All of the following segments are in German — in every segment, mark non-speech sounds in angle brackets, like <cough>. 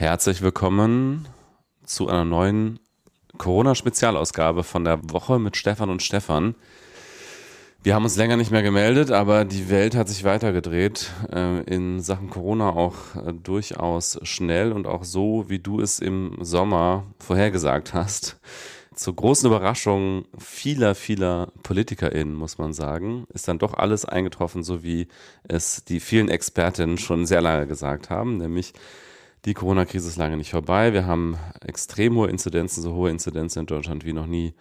Herzlich willkommen zu einer neuen Corona-Spezialausgabe von der Woche mit Stefan und Stefan. Wir haben uns länger nicht mehr gemeldet, aber die Welt hat sich weitergedreht. Äh, in Sachen Corona auch äh, durchaus schnell und auch so, wie du es im Sommer vorhergesagt hast. Zur großen Überraschung vieler, vieler PolitikerInnen, muss man sagen, ist dann doch alles eingetroffen, so wie es die vielen Expertinnen schon sehr lange gesagt haben, nämlich die Corona-Krise ist lange nicht vorbei. Wir haben extrem hohe Inzidenzen, so hohe Inzidenzen in Deutschland wie noch nie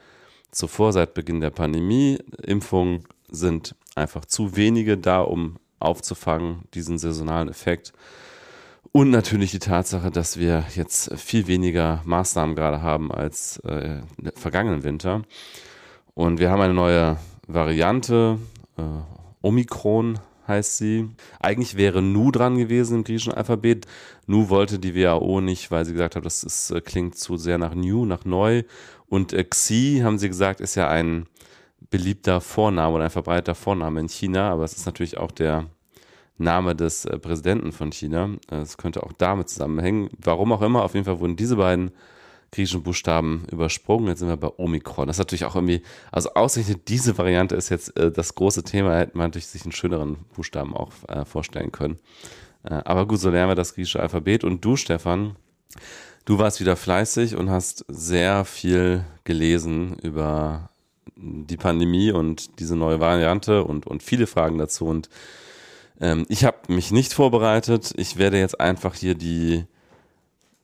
zuvor seit Beginn der Pandemie. Impfungen sind einfach zu wenige da, um aufzufangen, diesen saisonalen Effekt. Und natürlich die Tatsache, dass wir jetzt viel weniger Maßnahmen gerade haben als äh, im vergangenen Winter. Und wir haben eine neue Variante, äh, Omikron heißt sie. Eigentlich wäre Nu dran gewesen im griechischen Alphabet. Nu wollte die WHO nicht, weil sie gesagt hat, das ist, äh, klingt zu sehr nach New, nach neu. Und äh, Xi, haben sie gesagt, ist ja ein beliebter Vorname oder ein verbreiteter Vorname in China, aber es ist natürlich auch der Name des äh, Präsidenten von China. Es könnte auch damit zusammenhängen. Warum auch immer, auf jeden Fall wurden diese beiden griechischen Buchstaben übersprungen. Jetzt sind wir bei Omikron. Das ist natürlich auch irgendwie, also ausgerechnet diese Variante ist jetzt äh, das große Thema. Hätte man natürlich sich einen schöneren Buchstaben auch äh, vorstellen können. Äh, aber gut, so lernen wir das griechische Alphabet. Und du, Stefan, du warst wieder fleißig und hast sehr viel gelesen über die Pandemie und diese neue Variante und, und viele Fragen dazu. Und ähm, ich habe mich nicht vorbereitet. Ich werde jetzt einfach hier die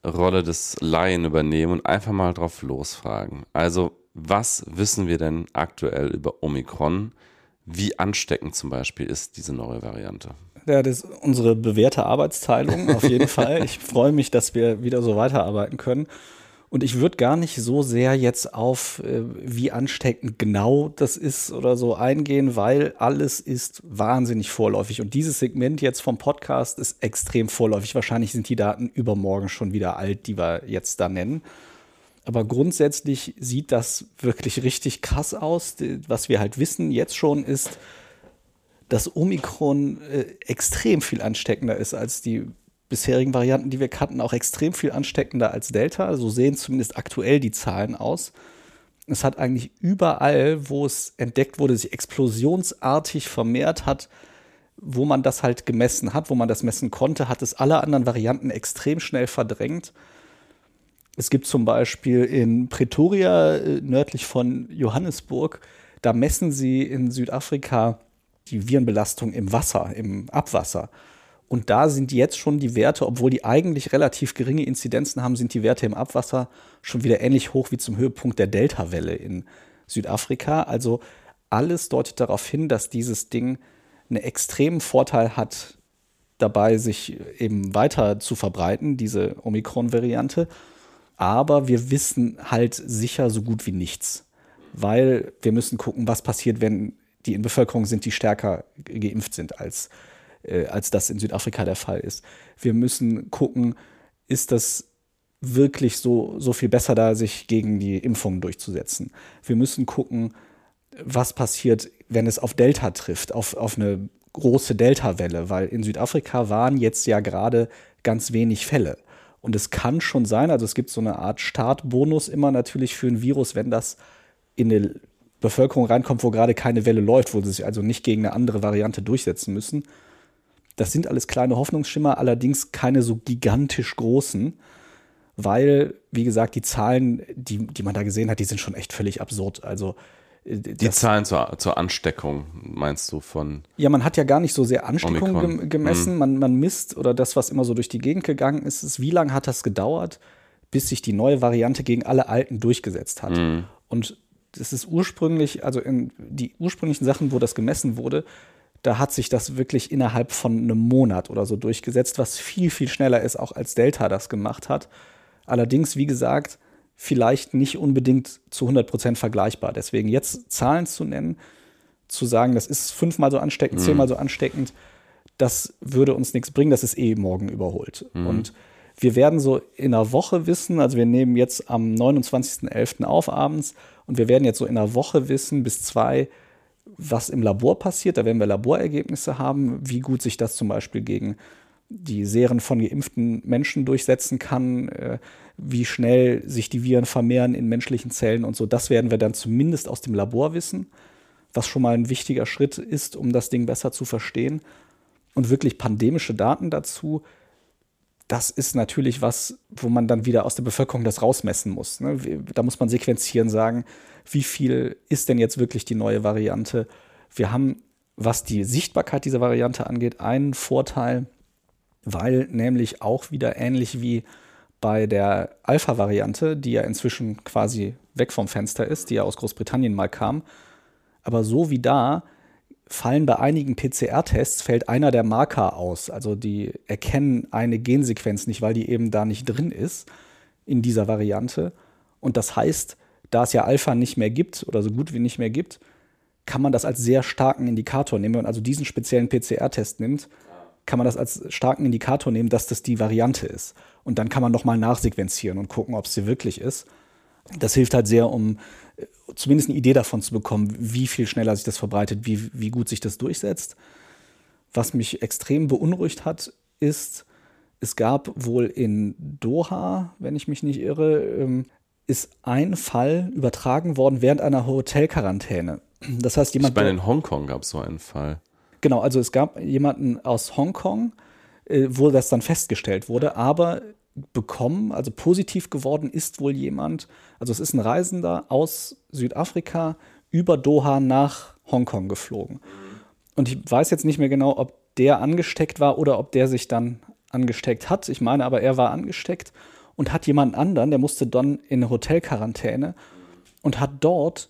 Rolle des Laien übernehmen und einfach mal drauf losfragen. Also, was wissen wir denn aktuell über Omikron? Wie ansteckend zum Beispiel ist diese neue Variante? Ja, das ist unsere bewährte Arbeitsteilung auf jeden <laughs> Fall. Ich freue mich, dass wir wieder so weiterarbeiten können. Und ich würde gar nicht so sehr jetzt auf, äh, wie ansteckend genau das ist oder so eingehen, weil alles ist wahnsinnig vorläufig. Und dieses Segment jetzt vom Podcast ist extrem vorläufig. Wahrscheinlich sind die Daten übermorgen schon wieder alt, die wir jetzt da nennen. Aber grundsätzlich sieht das wirklich richtig krass aus. Was wir halt wissen jetzt schon ist, dass Omikron äh, extrem viel ansteckender ist als die bisherigen Varianten, die wir kannten, auch extrem viel ansteckender als Delta. So sehen zumindest aktuell die Zahlen aus. Es hat eigentlich überall, wo es entdeckt wurde, sich explosionsartig vermehrt hat, wo man das halt gemessen hat, wo man das messen konnte, hat es alle anderen Varianten extrem schnell verdrängt. Es gibt zum Beispiel in Pretoria, äh, nördlich von Johannesburg, da messen sie in Südafrika die Virenbelastung im Wasser, im Abwasser. Und da sind jetzt schon die Werte, obwohl die eigentlich relativ geringe Inzidenzen haben, sind die Werte im Abwasser schon wieder ähnlich hoch wie zum Höhepunkt der Delta-Welle in Südafrika. Also alles deutet darauf hin, dass dieses Ding einen extremen Vorteil hat, dabei sich eben weiter zu verbreiten, diese Omikron-Variante. Aber wir wissen halt sicher so gut wie nichts, weil wir müssen gucken, was passiert, wenn die in Bevölkerung sind, die stärker geimpft sind als äh, als das in Südafrika der Fall ist. Wir müssen gucken, ist das wirklich so, so viel besser da, sich gegen die Impfungen durchzusetzen. Wir müssen gucken, was passiert, wenn es auf Delta trifft, auf, auf eine große Delta-Welle, weil in Südafrika waren jetzt ja gerade ganz wenig Fälle. Und es kann schon sein, also es gibt so eine Art Startbonus immer natürlich für ein Virus, wenn das in eine Bevölkerung reinkommt, wo gerade keine Welle läuft, wo sie sich also nicht gegen eine andere Variante durchsetzen müssen. Das sind alles kleine Hoffnungsschimmer, allerdings keine so gigantisch großen, weil, wie gesagt, die Zahlen, die, die man da gesehen hat, die sind schon echt völlig absurd. Also äh, die Zahlen zur, zur Ansteckung, meinst du, von. Ja, man hat ja gar nicht so sehr Ansteckung gem gemessen. Mhm. Man, man misst, oder das, was immer so durch die Gegend gegangen ist, ist, wie lange hat das gedauert, bis sich die neue Variante gegen alle alten durchgesetzt hat. Mhm. Und das ist ursprünglich, also in die ursprünglichen Sachen, wo das gemessen wurde, da hat sich das wirklich innerhalb von einem Monat oder so durchgesetzt, was viel, viel schneller ist, auch als Delta das gemacht hat. Allerdings, wie gesagt, vielleicht nicht unbedingt zu 100 Prozent vergleichbar. Deswegen jetzt Zahlen zu nennen, zu sagen, das ist fünfmal so ansteckend, mhm. zehnmal so ansteckend, das würde uns nichts bringen, das ist eh morgen überholt. Mhm. Und wir werden so in einer Woche wissen, also wir nehmen jetzt am 29.11. auf abends und wir werden jetzt so in einer Woche wissen, bis zwei, was im Labor passiert. Da werden wir Laborergebnisse haben, wie gut sich das zum Beispiel gegen die Serien von geimpften Menschen durchsetzen kann, äh, wie schnell sich die Viren vermehren in menschlichen Zellen und so. Das werden wir dann zumindest aus dem Labor wissen, was schon mal ein wichtiger Schritt ist, um das Ding besser zu verstehen. Und wirklich pandemische Daten dazu, das ist natürlich was, wo man dann wieder aus der Bevölkerung das rausmessen muss. Ne? Da muss man sequenzieren, sagen, wie viel ist denn jetzt wirklich die neue Variante? Wir haben, was die Sichtbarkeit dieser Variante angeht, einen Vorteil, weil nämlich auch wieder ähnlich wie bei der Alpha-Variante, die ja inzwischen quasi weg vom Fenster ist, die ja aus Großbritannien mal kam, aber so wie da fallen bei einigen PCR-Tests, fällt einer der Marker aus. Also die erkennen eine Gensequenz nicht, weil die eben da nicht drin ist in dieser Variante. Und das heißt, da es ja Alpha nicht mehr gibt oder so gut wie nicht mehr gibt, kann man das als sehr starken Indikator nehmen. Wenn man also diesen speziellen PCR-Test nimmt, kann man das als starken Indikator nehmen, dass das die Variante ist. Und dann kann man nochmal nachsequenzieren und gucken, ob es sie wirklich ist. Das hilft halt sehr, um zumindest eine Idee davon zu bekommen, wie viel schneller sich das verbreitet, wie, wie gut sich das durchsetzt. Was mich extrem beunruhigt hat, ist, es gab wohl in Doha, wenn ich mich nicht irre, ähm, ist ein Fall übertragen worden während einer Hotelquarantäne. Das heißt, jemand. Ich meine, in Hongkong gab es so einen Fall. Genau, also es gab jemanden aus Hongkong, äh, wo das dann festgestellt wurde, aber bekommen, also positiv geworden ist wohl jemand, also es ist ein Reisender aus Südafrika über Doha nach Hongkong geflogen. Und ich weiß jetzt nicht mehr genau, ob der angesteckt war oder ob der sich dann angesteckt hat. Ich meine aber, er war angesteckt und hat jemanden anderen, der musste dann in eine Hotelquarantäne und hat dort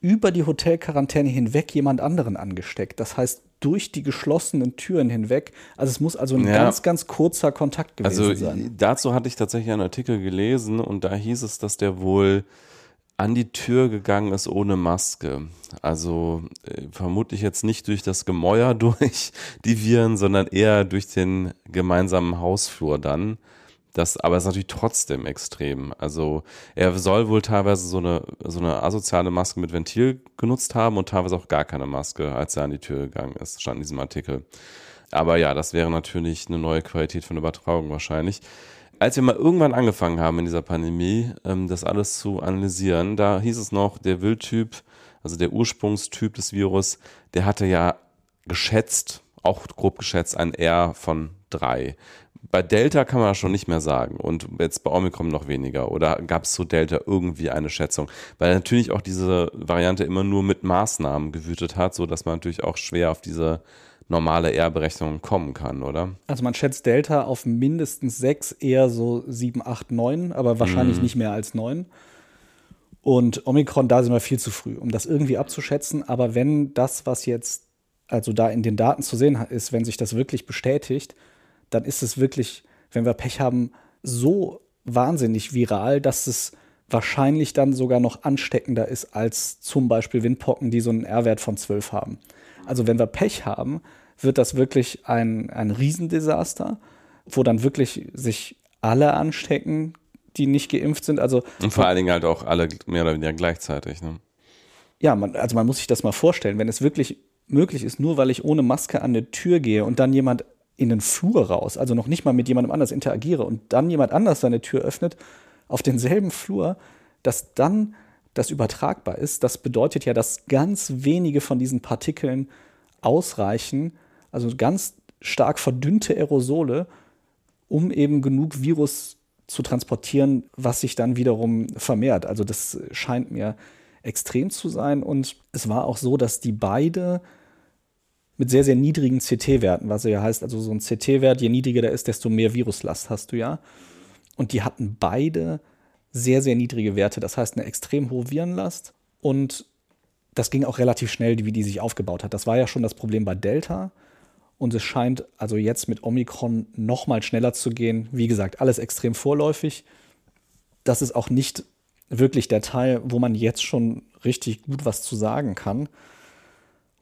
über die Hotelquarantäne hinweg jemand anderen angesteckt. Das heißt, durch die geschlossenen Türen hinweg. Also es muss also ein ja. ganz, ganz kurzer Kontakt gewesen also, sein. Also dazu hatte ich tatsächlich einen Artikel gelesen und da hieß es, dass der wohl an die Tür gegangen ist ohne Maske. Also äh, vermutlich jetzt nicht durch das Gemäuer <laughs> durch die Viren, sondern eher durch den gemeinsamen Hausflur dann. Das, aber es ist natürlich trotzdem extrem. Also er soll wohl teilweise so eine, so eine asoziale Maske mit Ventil genutzt haben und teilweise auch gar keine Maske, als er an die Tür gegangen ist, stand in diesem Artikel. Aber ja, das wäre natürlich eine neue Qualität von Übertragung wahrscheinlich. Als wir mal irgendwann angefangen haben in dieser Pandemie, ähm, das alles zu analysieren, da hieß es noch, der Wildtyp, also der Ursprungstyp des Virus, der hatte ja geschätzt, auch grob geschätzt, ein R von drei bei Delta kann man das schon nicht mehr sagen und jetzt bei Omikron noch weniger. Oder gab es zu Delta irgendwie eine Schätzung? Weil natürlich auch diese Variante immer nur mit Maßnahmen gewütet hat, sodass man natürlich auch schwer auf diese normale R-Berechnung kommen kann, oder? Also man schätzt Delta auf mindestens sechs, eher so sieben, acht, neun, aber wahrscheinlich mm. nicht mehr als neun. Und Omikron, da sind wir viel zu früh, um das irgendwie abzuschätzen. Aber wenn das, was jetzt also da in den Daten zu sehen ist, wenn sich das wirklich bestätigt, dann ist es wirklich, wenn wir Pech haben, so wahnsinnig viral, dass es wahrscheinlich dann sogar noch ansteckender ist als zum Beispiel Windpocken, die so einen R-Wert von 12 haben. Also wenn wir Pech haben, wird das wirklich ein, ein Riesendesaster, wo dann wirklich sich alle anstecken, die nicht geimpft sind. Also, Und vor allen Dingen halt auch alle mehr oder weniger gleichzeitig. Ne? Ja, man, also man muss sich das mal vorstellen, wenn es wirklich möglich ist, nur weil ich ohne Maske an eine Tür gehe und dann jemand in den Flur raus, also noch nicht mal mit jemandem anders interagiere und dann jemand anders seine Tür öffnet, auf denselben Flur, dass dann das übertragbar ist, das bedeutet ja, dass ganz wenige von diesen Partikeln ausreichen, also ganz stark verdünnte Aerosole, um eben genug Virus zu transportieren, was sich dann wiederum vermehrt. Also das scheint mir extrem zu sein. Und es war auch so, dass die beide mit sehr, sehr niedrigen CT-Werten, was ja heißt, also so ein CT-Wert, je niedriger der ist, desto mehr Viruslast hast du ja. Und die hatten beide sehr, sehr niedrige Werte. Das heißt, eine extrem hohe Virenlast. Und das ging auch relativ schnell, wie die sich aufgebaut hat. Das war ja schon das Problem bei Delta. Und es scheint also jetzt mit Omikron noch mal schneller zu gehen. Wie gesagt, alles extrem vorläufig. Das ist auch nicht wirklich der Teil, wo man jetzt schon richtig gut was zu sagen kann.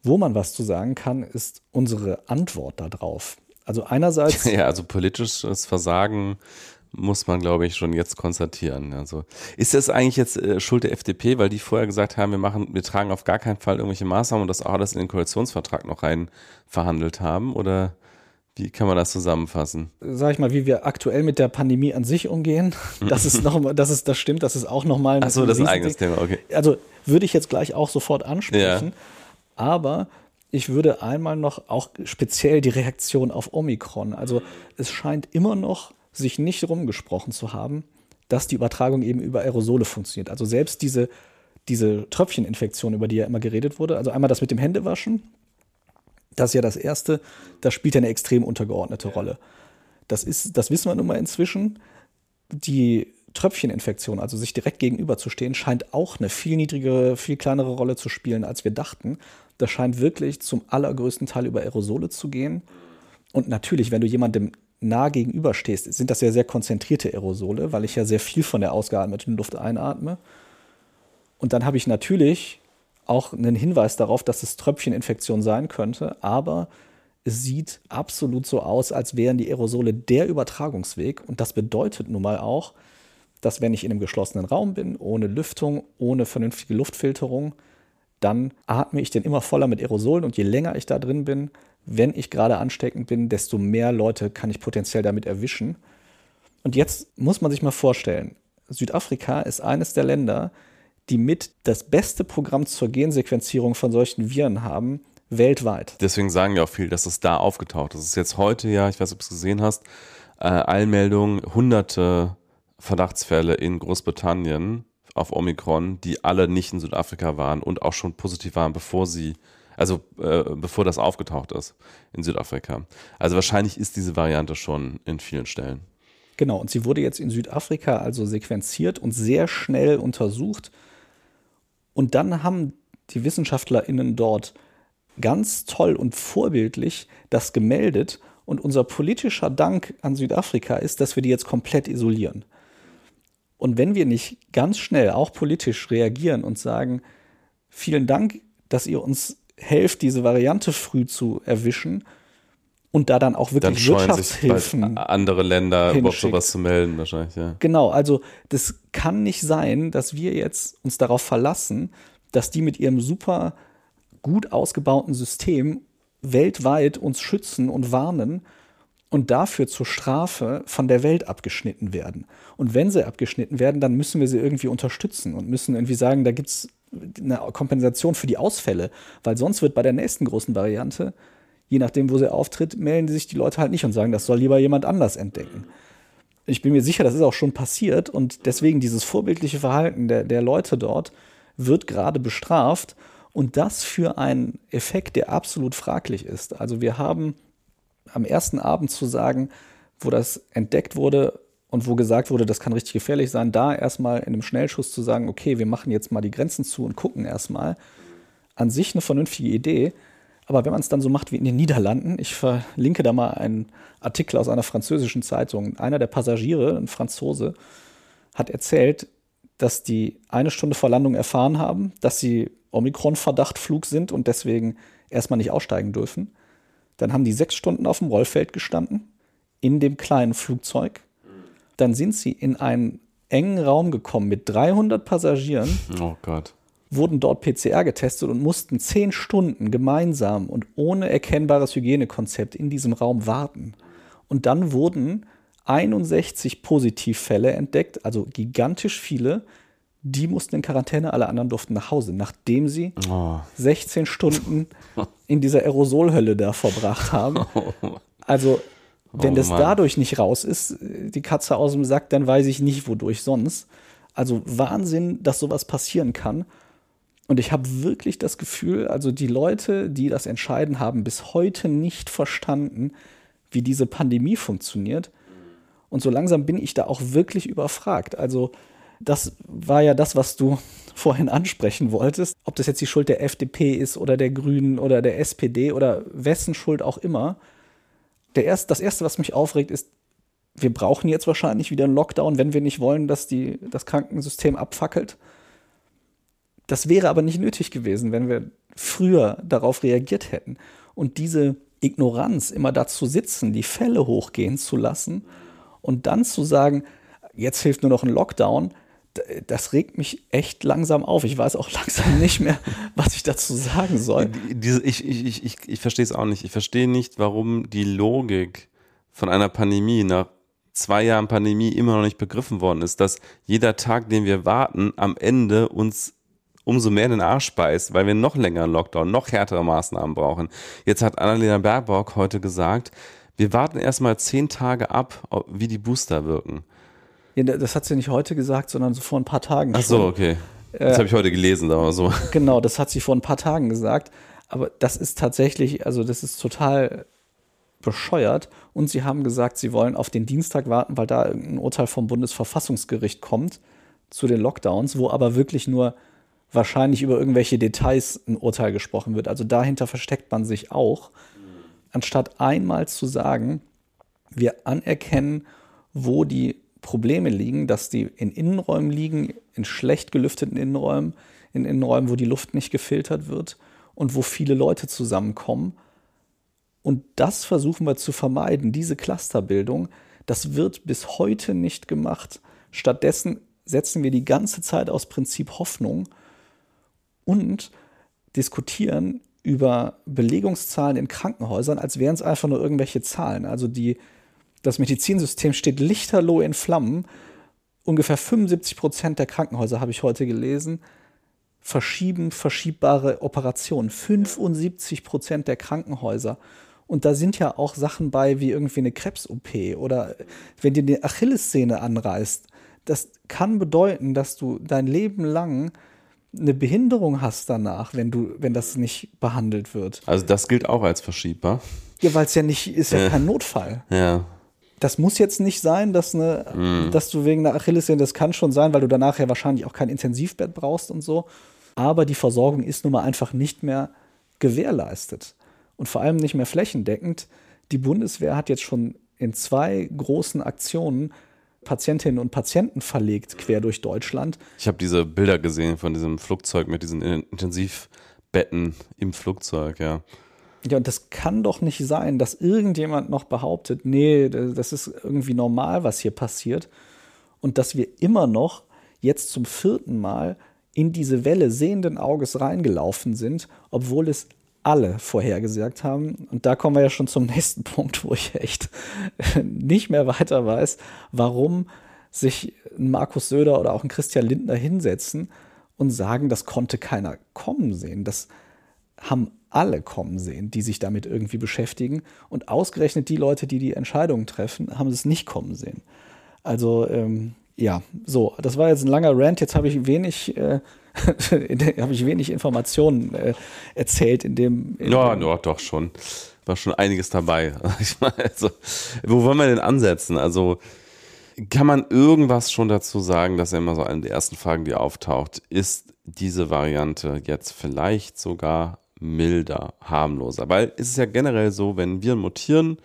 Wo man was zu sagen kann, ist unsere Antwort darauf. Also einerseits. <laughs> Ja, also politisches Versagen muss man, glaube ich, schon jetzt konstatieren. Also ist das eigentlich jetzt äh, Schuld der FDP, weil die vorher gesagt haben, wir machen, wir tragen auf gar keinen Fall irgendwelche Maßnahmen und das auch alles in den Koalitionsvertrag noch rein verhandelt haben? Oder Wie kann man das zusammenfassen? Sag ich mal, wie wir aktuell mit der Pandemie an sich umgehen. <laughs> Das ist noch, das ist, das stimmt, das ist auch nochmal. Achso, das ist ein eigenes Thema, okay. Also würde ich jetzt gleich auch sofort ansprechen. Ja. Aber ich würde einmal noch auch speziell die Reaktion auf Omikron. Also es scheint immer noch sich nicht rumgesprochen zu haben, dass die Übertragung eben über Aerosole funktioniert. Also selbst diese, diese Tröpfcheninfektion, über die ja immer geredet wurde, also einmal das mit dem Händewaschen, das ist ja das Erste, das spielt ja eine extrem untergeordnete Rolle. Das, ist, das wissen wir nun mal inzwischen. Die Tröpfcheninfektion, also sich direkt gegenüberzustehen, scheint auch eine viel niedrigere, viel kleinere Rolle zu spielen, als wir dachten. Das scheint wirklich zum allergrößten Teil über Aerosole zu gehen. Und natürlich, wenn du jemandem nah gegenüberstehst, sind das ja sehr konzentrierte Aerosole, weil ich ja sehr viel von der ausgeatmeten Luft einatme. Und dann habe ich natürlich auch einen Hinweis darauf, dass es Tröpfcheninfektion sein könnte, aber es sieht absolut so aus, als wären die Aerosole der Übertragungsweg. Und das bedeutet nun mal auch, dass wenn ich in einem geschlossenen Raum bin, ohne Lüftung, ohne vernünftige Luftfilterung, dann atme ich den immer voller mit Aerosolen und je länger ich da drin bin, wenn ich gerade ansteckend bin, desto mehr Leute kann ich potenziell damit erwischen. Und jetzt muss man sich mal vorstellen, Südafrika ist eines der Länder, die mit das beste Programm zur Gensequenzierung von solchen Viren haben, weltweit. Deswegen sagen ja auch viel, dass es da aufgetaucht ist. Es ist jetzt heute ja, ich weiß, ob du es gesehen hast, äh, Eilmeldung, hunderte Verdachtsfälle in Großbritannien auf Omikron, die alle nicht in Südafrika waren und auch schon positiv waren, bevor sie, also äh, bevor das aufgetaucht ist in Südafrika. Also wahrscheinlich ist diese Variante schon in vielen Stellen. Genau, und sie wurde jetzt in Südafrika also sequenziert und sehr schnell untersucht. Und dann haben die WissenschaftlerInnen dort ganz toll und vorbildlich das gemeldet. Und unser politischer Dank an Südafrika ist, dass wir die jetzt komplett isolieren. Und wenn wir nicht ganz schnell auch politisch reagieren und sagen, vielen Dank, dass ihr uns helft, diese Variante früh zu erwischen und da dann auch wirklich dann Wirtschaftshilfen andere Länder überhaupt sowas zu melden wahrscheinlich ja. Genau, also das kann nicht sein, dass wir jetzt uns darauf verlassen, dass die mit ihrem super gut ausgebauten System weltweit uns schützen und warnen und dafür zur Strafe von der Welt abgeschnitten werden. Und wenn sie abgeschnitten werden, dann müssen wir sie irgendwie unterstützen und müssen irgendwie sagen, da gibt es eine Kompensation für die Ausfälle, weil sonst wird bei der nächsten großen Variante, je nachdem, wo sie auftritt, melden sich die Leute halt nicht und sagen, das soll lieber jemand anders entdecken. Ich bin mir sicher, das ist auch schon passiert und deswegen dieses vorbildliche Verhalten der, der Leute dort wird gerade bestraft und das für einen Effekt, der absolut fraglich ist. Also wir haben am ersten Abend zu sagen, wo das entdeckt wurde und wo gesagt wurde, das kann richtig gefährlich sein, da erstmal in einem Schnellschuss zu sagen, okay, wir machen jetzt mal die Grenzen zu und gucken erstmal, an sich eine vernünftige Idee. Aber wenn man es dann so macht wie in den Niederlanden, ich verlinke da mal einen Artikel aus einer französischen Zeitung. Einer der Passagiere, ein Franzose, hat erzählt, dass die eine Stunde vor Landung erfahren haben, dass sie Omikron-Verdachtflug sind und deswegen erstmal nicht aussteigen dürfen. Dann haben die sechs Stunden auf dem Rollfeld gestanden, in dem kleinen Flugzeug. Dann sind sie in einen engen Raum gekommen mit 300 Passagieren. Oh Gott. Wurden dort PCR getestet und mussten zehn Stunden gemeinsam und ohne erkennbares Hygienekonzept in diesem Raum warten. Und dann wurden 61 Positivfälle entdeckt, also gigantisch viele, die mussten in Quarantäne, alle anderen durften nach Hause, nachdem sie oh. 16 Stunden <laughs> in dieser Aerosolhölle da verbracht haben. Also, wenn oh, das dadurch nicht raus ist, die Katze aus dem Sack, dann weiß ich nicht, wodurch sonst. Also Wahnsinn, dass sowas passieren kann. Und ich habe wirklich das Gefühl, also die Leute, die das entscheiden, haben bis heute nicht verstanden, wie diese Pandemie funktioniert. Und so langsam bin ich da auch wirklich überfragt. Also das war ja das, was du <laughs> vorhin ansprechen wolltest. Ob das jetzt die Schuld der FDP ist oder der Grünen oder der SPD oder wessen Schuld auch immer. Der erst, das Erste, was mich aufregt, ist, wir brauchen jetzt wahrscheinlich wieder einen Lockdown, wenn wir nicht wollen, dass die, das Krankensystem abfackelt. Das wäre aber nicht nötig gewesen, wenn wir früher darauf reagiert hätten. Und diese Ignoranz, immer dazu sitzen, die Fälle hochgehen zu lassen und dann zu sagen, jetzt hilft nur noch ein Lockdown, das regt mich echt langsam auf. Ich weiß auch <laughs> langsam nicht mehr, was ich dazu sagen soll. Diese, ich, ich, ich, ich verstehe es auch nicht. Ich verstehe nicht, warum die Logik von einer Pandemie nach zwei Jahren Pandemie immer noch nicht begriffen worden ist, dass jeder Tag, den wir warten, am Ende uns umso mehr in den Arsch beißt, weil wir noch länger einen Lockdown, noch härtere Maßnahmen brauchen. Jetzt hat Annalena Baerbock heute gesagt, wir warten erstmal zehn Tage ab, wie die Booster wirken. Ja, das hat sie nicht heute gesagt, sondern so vor ein paar Tagen. Ach so, okay. Das äh, habe ich heute gelesen, aber so. <laughs> Genau, das hat sie vor ein paar Tagen gesagt. Aber das ist tatsächlich, also das ist total bescheuert. Und sie haben gesagt, sie wollen auf den Dienstag warten, weil da ein Urteil vom Bundesverfassungsgericht kommt zu den Lockdowns, wo aber wirklich nur wahrscheinlich über irgendwelche Details ein Urteil gesprochen wird. Also dahinter versteckt man sich auch, anstatt einmal zu sagen, wir anerkennen, wo die Probleme liegen, dass die in Innenräumen liegen, in schlecht gelüfteten Innenräumen, in Innenräumen, wo die Luft nicht gefiltert wird und wo viele Leute zusammenkommen. Und das versuchen wir zu vermeiden, diese Clusterbildung. Das wird bis heute nicht gemacht. Stattdessen setzen wir die ganze Zeit aus Prinzip Hoffnung und diskutieren über Belegungszahlen in Krankenhäusern, als wären es einfach nur irgendwelche Zahlen. Also die das Medizinsystem steht lichterloh in Flammen. Ungefähr 75 Prozent der Krankenhäuser, habe ich heute gelesen, verschieben verschiebbare Operationen. 75 Prozent der Krankenhäuser. Und da sind ja auch Sachen bei wie irgendwie eine Krebs-OP oder wenn dir die Achillessehne anreißt. Das kann bedeuten, dass du dein Leben lang eine Behinderung hast danach, wenn du, wenn das nicht behandelt wird. Also das gilt auch als verschiebbar. Ja, weil es ja nicht ist ja, ja kein Notfall. Ja das muss jetzt nicht sein, dass, eine, mm. dass du wegen einer Achillessehne, das kann schon sein, weil du danach ja wahrscheinlich auch kein Intensivbett brauchst und so. Aber die Versorgung ist nun mal einfach nicht mehr gewährleistet und vor allem nicht mehr flächendeckend. Die Bundeswehr hat jetzt schon in zwei großen Aktionen Patientinnen und Patienten verlegt, quer durch Deutschland. Ich habe diese Bilder gesehen von diesem Flugzeug mit diesen Intensivbetten im Flugzeug, ja. Ja, und das kann doch nicht sein, dass irgendjemand noch behauptet, nee, das ist irgendwie normal, was hier passiert. Und dass wir immer noch jetzt zum vierten Mal in diese Welle sehenden Auges reingelaufen sind, obwohl es alle vorhergesagt haben. Und da kommen wir ja schon zum <laughs> nächsten Punkt, wo ich echt <laughs> nicht mehr weiter weiß, warum sich ein Markus Söder oder auch ein Christian Lindner hinsetzen und sagen, das konnte keiner kommen sehen. Das haben alle kommen sehen, die sich damit irgendwie beschäftigen. Und ausgerechnet die Leute, die die Entscheidungen treffen, haben es nicht kommen sehen. Also ähm, ja, so, das war jetzt ein langer Rant. Jetzt habe ich wenig, äh, <laughs> habe ich wenig Informationen äh, erzählt in dem. In ja, dem ja, doch schon. War schon einiges dabei. <laughs> Also, wo wollen wir denn ansetzen? Also kann man irgendwas schon dazu sagen, dass ja immer so eine der ersten Fragen, die auftaucht, ist diese Variante jetzt vielleicht sogar milder, harmloser. Weil es ist ja generell so, wenn Viren mutieren,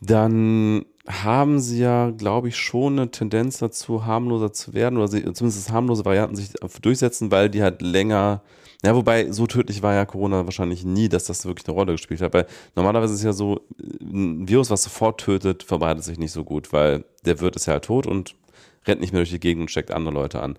dann haben sie ja, glaube ich, schon eine Tendenz dazu, harmloser zu werden oder sie, zumindest harmlose Varianten sich durchsetzen, weil die halt länger, ja, wobei so tödlich war ja Corona wahrscheinlich nie, dass das wirklich eine Rolle gespielt hat. Weil normalerweise ist es ja so, ein Virus, was sofort tötet, verbreitet sich nicht so gut, weil der Wirt ist ja tot und rennt nicht mehr durch die Gegend und steckt andere Leute an.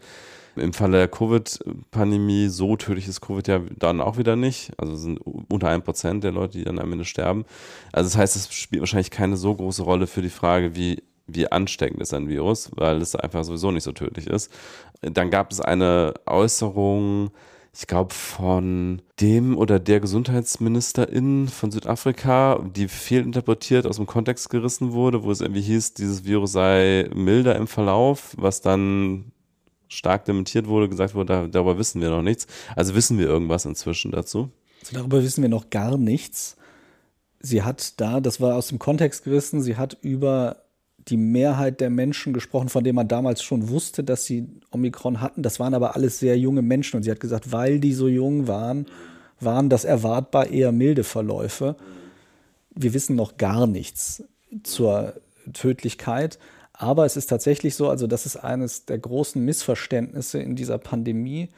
Im Falle der Covid-Pandemie, so tödlich ist Covid ja dann auch wieder nicht. Also sind unter einem Prozent der Leute, die dann am Ende sterben. Also das heißt, es spielt wahrscheinlich keine so große Rolle für die Frage, wie, wie ansteckend ist ein Virus, weil es einfach sowieso nicht so tödlich ist. Dann gab es eine Äußerung, ich glaube, von dem oder der Gesundheitsministerin von Südafrika, die fehlinterpretiert aus dem Kontext gerissen wurde, wo es irgendwie hieß, dieses Virus sei milder im Verlauf, was dann stark dementiert wurde, gesagt wurde, darüber wissen wir noch nichts. Also wissen wir irgendwas inzwischen dazu? Also darüber wissen wir noch gar nichts. Sie hat da, das war aus dem Kontext gerissen, sie hat über die Mehrheit der Menschen gesprochen, von denen man damals schon wusste, dass sie Omikron hatten. Das waren aber alles sehr junge Menschen. Und sie hat gesagt, weil die so jung waren, waren das erwartbar eher milde Verläufe. Wir wissen noch gar nichts zur Tödlichkeit. Aber es ist tatsächlich so, also das ist eines der großen Missverständnisse in dieser Pandemie,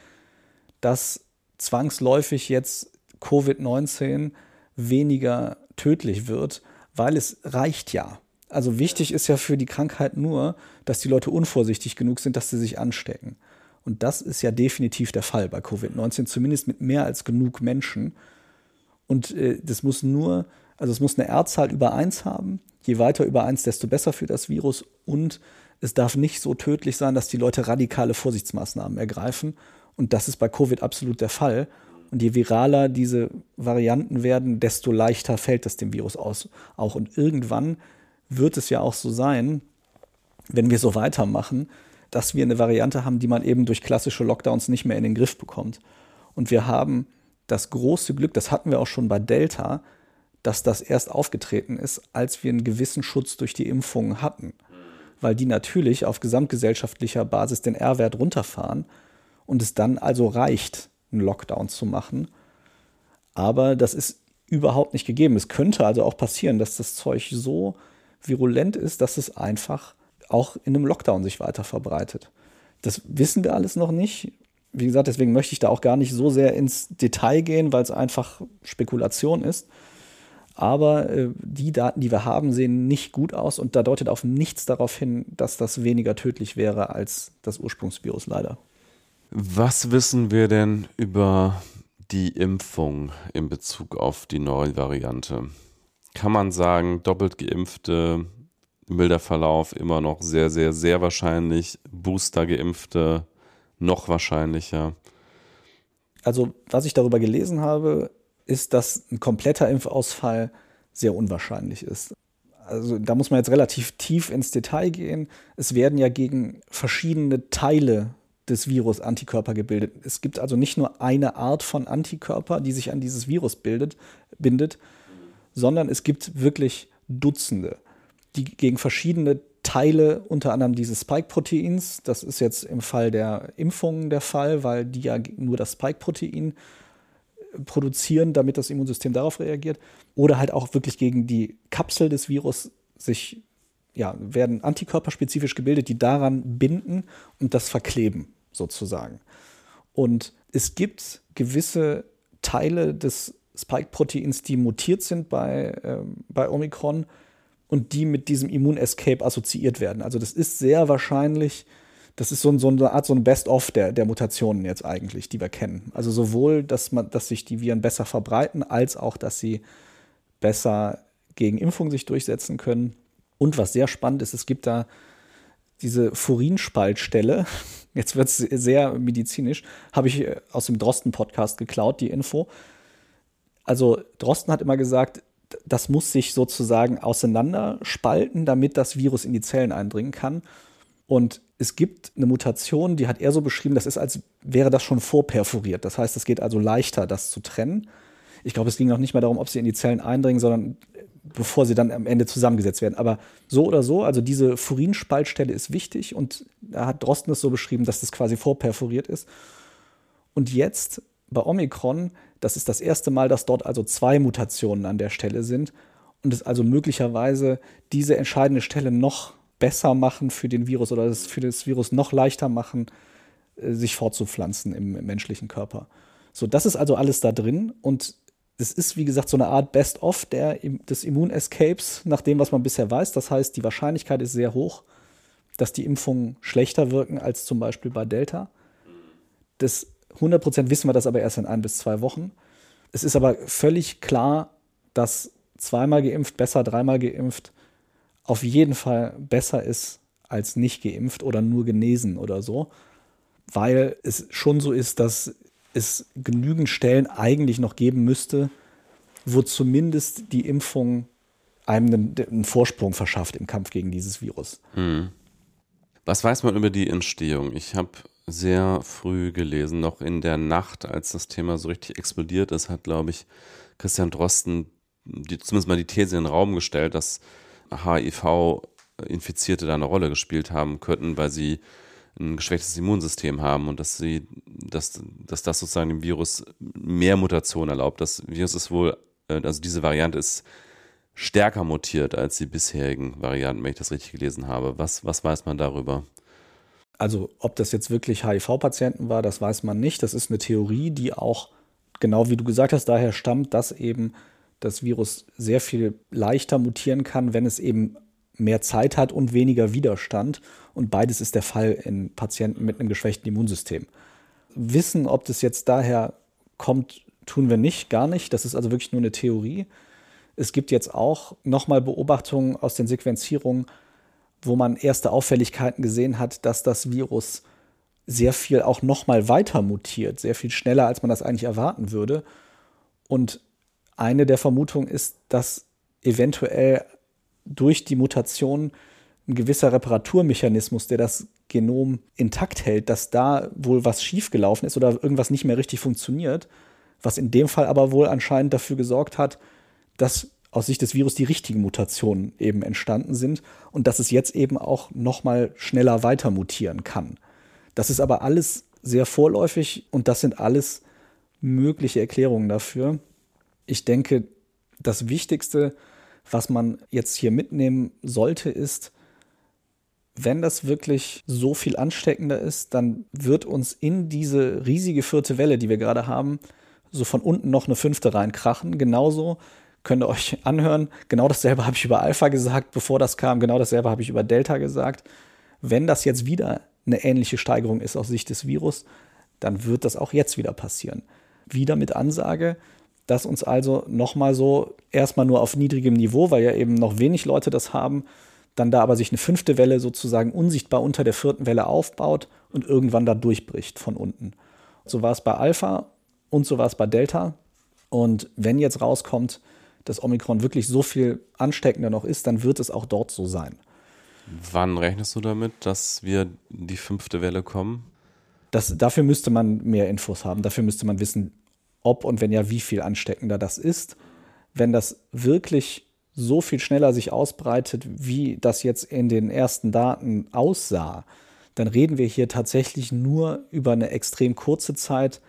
dass zwangsläufig jetzt Covid-19 weniger tödlich wird, weil es reicht ja. Also wichtig ist ja für die Krankheit nur, dass die Leute unvorsichtig genug sind, dass sie sich anstecken. Und das ist ja definitiv der Fall bei Covid-19, zumindest mit mehr als genug Menschen. Und äh, das muss nur, also es muss eine R-Zahl über 1 haben. Je weiter über 1, desto besser für das Virus. Und es darf nicht so tödlich sein, dass die Leute radikale Vorsichtsmaßnahmen ergreifen. Und das ist bei Covid absolut der Fall. Und je viraler diese Varianten werden, desto leichter fällt es dem Virus aus. Auch und irgendwann wird es ja auch so sein, wenn wir so weitermachen, dass wir eine Variante haben, die man eben durch klassische Lockdowns nicht mehr in den Griff bekommt. Und wir haben das große Glück, das hatten wir auch schon bei Delta, dass das erst aufgetreten ist, als wir einen gewissen Schutz durch die Impfungen hatten. Weil die natürlich auf gesamtgesellschaftlicher Basis den R-Wert runterfahren und es dann also reicht, einen Lockdown zu machen. Aber das ist überhaupt nicht gegeben. Es könnte also auch passieren, dass das Zeug so virulent ist, dass es einfach auch in einem Lockdown sich weiter verbreitet. Das wissen wir alles noch nicht. Wie gesagt, deswegen möchte ich da auch gar nicht so sehr ins Detail gehen, weil es einfach Spekulation ist. Aber äh, die Daten, die wir haben, sehen nicht gut aus und da deutet auf nichts darauf hin, dass das weniger tödlich wäre als das Ursprungsvirus leider. Was wissen wir denn über die Impfung in Bezug auf die neue Variante? Kann man sagen, doppelt geimpfte, milder Verlauf immer noch sehr, sehr, sehr wahrscheinlich, Booster geimpfte noch wahrscheinlicher? Also, was ich darüber gelesen habe, ist, dass ein kompletter Impfausfall sehr unwahrscheinlich ist. Also da muss man jetzt relativ tief ins Detail gehen. Es werden ja gegen verschiedene Teile des Virus Antikörper gebildet. Es gibt also nicht nur eine Art von Antikörper, die sich an dieses Virus bildet, bindet, sondern es gibt wirklich Dutzende, die gegen verschiedene Teile, unter anderem dieses Spike-Proteins, das ist jetzt im Fall der Impfungen der Fall, weil die ja nur das Spike-Protein produzieren, damit das Immunsystem darauf reagiert, oder halt auch wirklich gegen die Kapsel des Virus sich ja, werden antikörperspezifisch gebildet, die daran binden und das verkleben sozusagen. Und es gibt gewisse Teile des Spike-Proteins, die mutiert sind bei, ähm, bei Omikron und die mit diesem Immun-Escape assoziiert werden. Also das ist sehr wahrscheinlich, das ist so, so eine Art so ein Best-of der, der Mutationen jetzt eigentlich, die wir kennen. Also sowohl, dass, man, dass sich die Viren besser verbreiten, als auch, dass sie besser gegen Impfung sich durchsetzen können. Und was sehr spannend ist, es gibt da diese Furinspaltstelle, <laughs> jetzt wird es sehr medizinisch, habe ich äh, aus dem Drosten-Podcast geklaut, die Info. Also Drosten hat immer gesagt, das muss sich sozusagen auseinanderspalten, damit das Virus in die Zellen eindringen kann. Und es gibt eine Mutation, die hat er so beschrieben, das ist, als wäre das schon vorperforiert. Das heißt, es geht also leichter, das zu trennen. Ich glaube, es ging noch nicht mehr darum, ob sie in die Zellen eindringen, sondern bevor sie dann am Ende zusammengesetzt werden. Aber so oder so, also diese Furinspaltstelle ist wichtig und da hat Drosten es so beschrieben, dass das quasi vorperforiert ist. Und jetzt bei Omikron, das ist das erste Mal, dass dort also zwei Mutationen an der Stelle sind und es also möglicherweise diese entscheidende Stelle noch besser machen für den Virus oder es für das Virus noch leichter machen, äh, sich fortzupflanzen im menschlichen Körper. So, das ist also alles da drin und es ist, wie gesagt, so eine Art Best-of des Immun-Escapes, nach dem, was man bisher weiß. Das heißt, die Wahrscheinlichkeit ist sehr hoch, dass die Impfungen schlechter wirken als zum Beispiel bei Delta. Das 100% wissen wir das aber erst in ein bis zwei Wochen. Es ist aber völlig klar, dass zweimal geimpft, besser dreimal geimpft, auf jeden Fall besser ist als nicht geimpft oder nur genesen oder so, weil es schon so ist, dass es genügend Stellen eigentlich noch geben müsste, wo zumindest die Impfung einem einen, einen Vorsprung verschafft im Kampf gegen dieses Virus. Hm. Was weiß man über die Entstehung? Ich habe sehr früh gelesen, noch in der Nacht, als das Thema so richtig explodiert ist, hat, glaube ich, Christian Drosten die, zumindest mal die These in den Raum gestellt, dass HIV-Infizierte da eine Rolle gespielt haben könnten, weil sie ein geschwächtes Immunsystem haben und dass sie, dass, dass das sozusagen dem Virus mehr Mutationen erlaubt. Das Virus ist wohl, äh, also diese Variante ist stärker mutiert als die bisherigen Varianten, wenn ich das richtig gelesen habe. Was, was weiß man darüber? Also, ob das jetzt wirklich HIV-Patienten war, das weiß man nicht. Das ist eine Theorie, die auch, genau wie du gesagt hast, daher stammt, dass eben das Virus sehr viel leichter mutieren kann, wenn es eben mehr Zeit hat und weniger Widerstand. Und beides ist der Fall in Patienten mit einem geschwächten Immunsystem. Wissen, ob das jetzt daher kommt, tun wir nicht, gar nicht. Das ist also wirklich nur eine Theorie. Es gibt jetzt auch nochmal Beobachtungen aus den Sequenzierungen, wo man erste Auffälligkeiten gesehen hat, dass das Virus sehr viel auch nochmal weiter mutiert, sehr viel schneller, als man das eigentlich erwarten würde. Und eine der Vermutungen ist, dass eventuell durch die Mutation ein gewisser Reparaturmechanismus, der das Genom intakt hält, dass da wohl was schiefgelaufen ist oder irgendwas nicht mehr richtig funktioniert, was in dem Fall aber wohl anscheinend dafür gesorgt hat, dass aus Sicht des Virus die richtigen Mutationen eben entstanden sind und dass es jetzt eben auch noch mal schneller weiter mutieren kann. Das ist aber alles sehr vorläufig und das sind alles mögliche Erklärungen dafür. Ich denke, das Wichtigste, was man jetzt hier mitnehmen sollte, ist, wenn das wirklich so viel ansteckender ist, dann wird uns in diese riesige vierte Welle, die wir gerade haben, so von unten noch eine fünfte reinkrachen. Genauso könnt ihr euch anhören. Genau dasselbe habe ich über Alpha gesagt, bevor das kam. Genau dasselbe habe ich über Delta gesagt. Wenn das jetzt wieder eine ähnliche Steigerung ist aus Sicht des Virus, dann wird das auch jetzt wieder passieren. Wieder mit Ansage, dass uns also nochmal so erstmal nur auf niedrigem Niveau, weil ja eben noch wenig Leute das haben, dann da aber sich eine fünfte Welle sozusagen unsichtbar unter der vierten Welle aufbaut und irgendwann da durchbricht von unten. So war es bei Alpha und so war es bei Delta. Und wenn jetzt rauskommt, dass Omikron wirklich so viel ansteckender noch ist, dann wird es auch dort so sein. Wann rechnest du damit, dass wir die fünfte Welle kommen? Das, dafür müsste man mehr Infos haben. Dafür müsste man wissen, ob und wenn ja, wie viel ansteckender das ist. Wenn das wirklich so viel schneller sich ausbreitet, wie das jetzt in den ersten Daten aussah, dann reden wir hier tatsächlich nur über eine extrem kurze Zeit.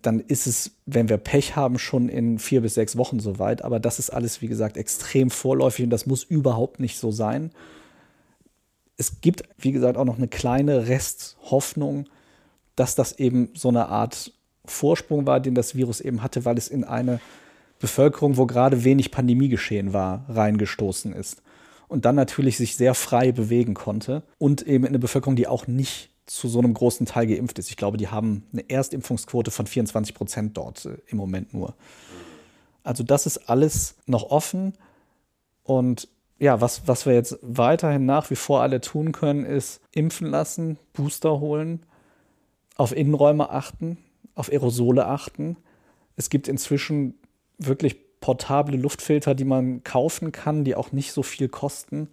Dann ist es, wenn wir Pech haben, schon in vier bis sechs Wochen soweit. Aber das ist alles, wie gesagt, extrem vorläufig und das muss überhaupt nicht so sein. Es gibt, wie gesagt, auch noch eine kleine Resthoffnung, dass das eben so eine Art Vorsprung war, den das Virus eben hatte, weil es in eine Bevölkerung, wo gerade wenig Pandemie geschehen war, reingestoßen ist. Und dann natürlich sich sehr frei bewegen konnte. Und eben in eine Bevölkerung, die auch nicht zu so einem großen Teil geimpft ist. Ich glaube, die haben eine Erstimpfungsquote von 24 Prozent dort äh, im Moment nur. Also das ist alles noch offen. Und ja, was, was wir jetzt weiterhin nach wie vor alle tun können, ist impfen lassen, Booster holen, auf Innenräume achten, auf Aerosole achten. Es gibt inzwischen wirklich portable Luftfilter, die man kaufen kann, die auch nicht so viel kosten,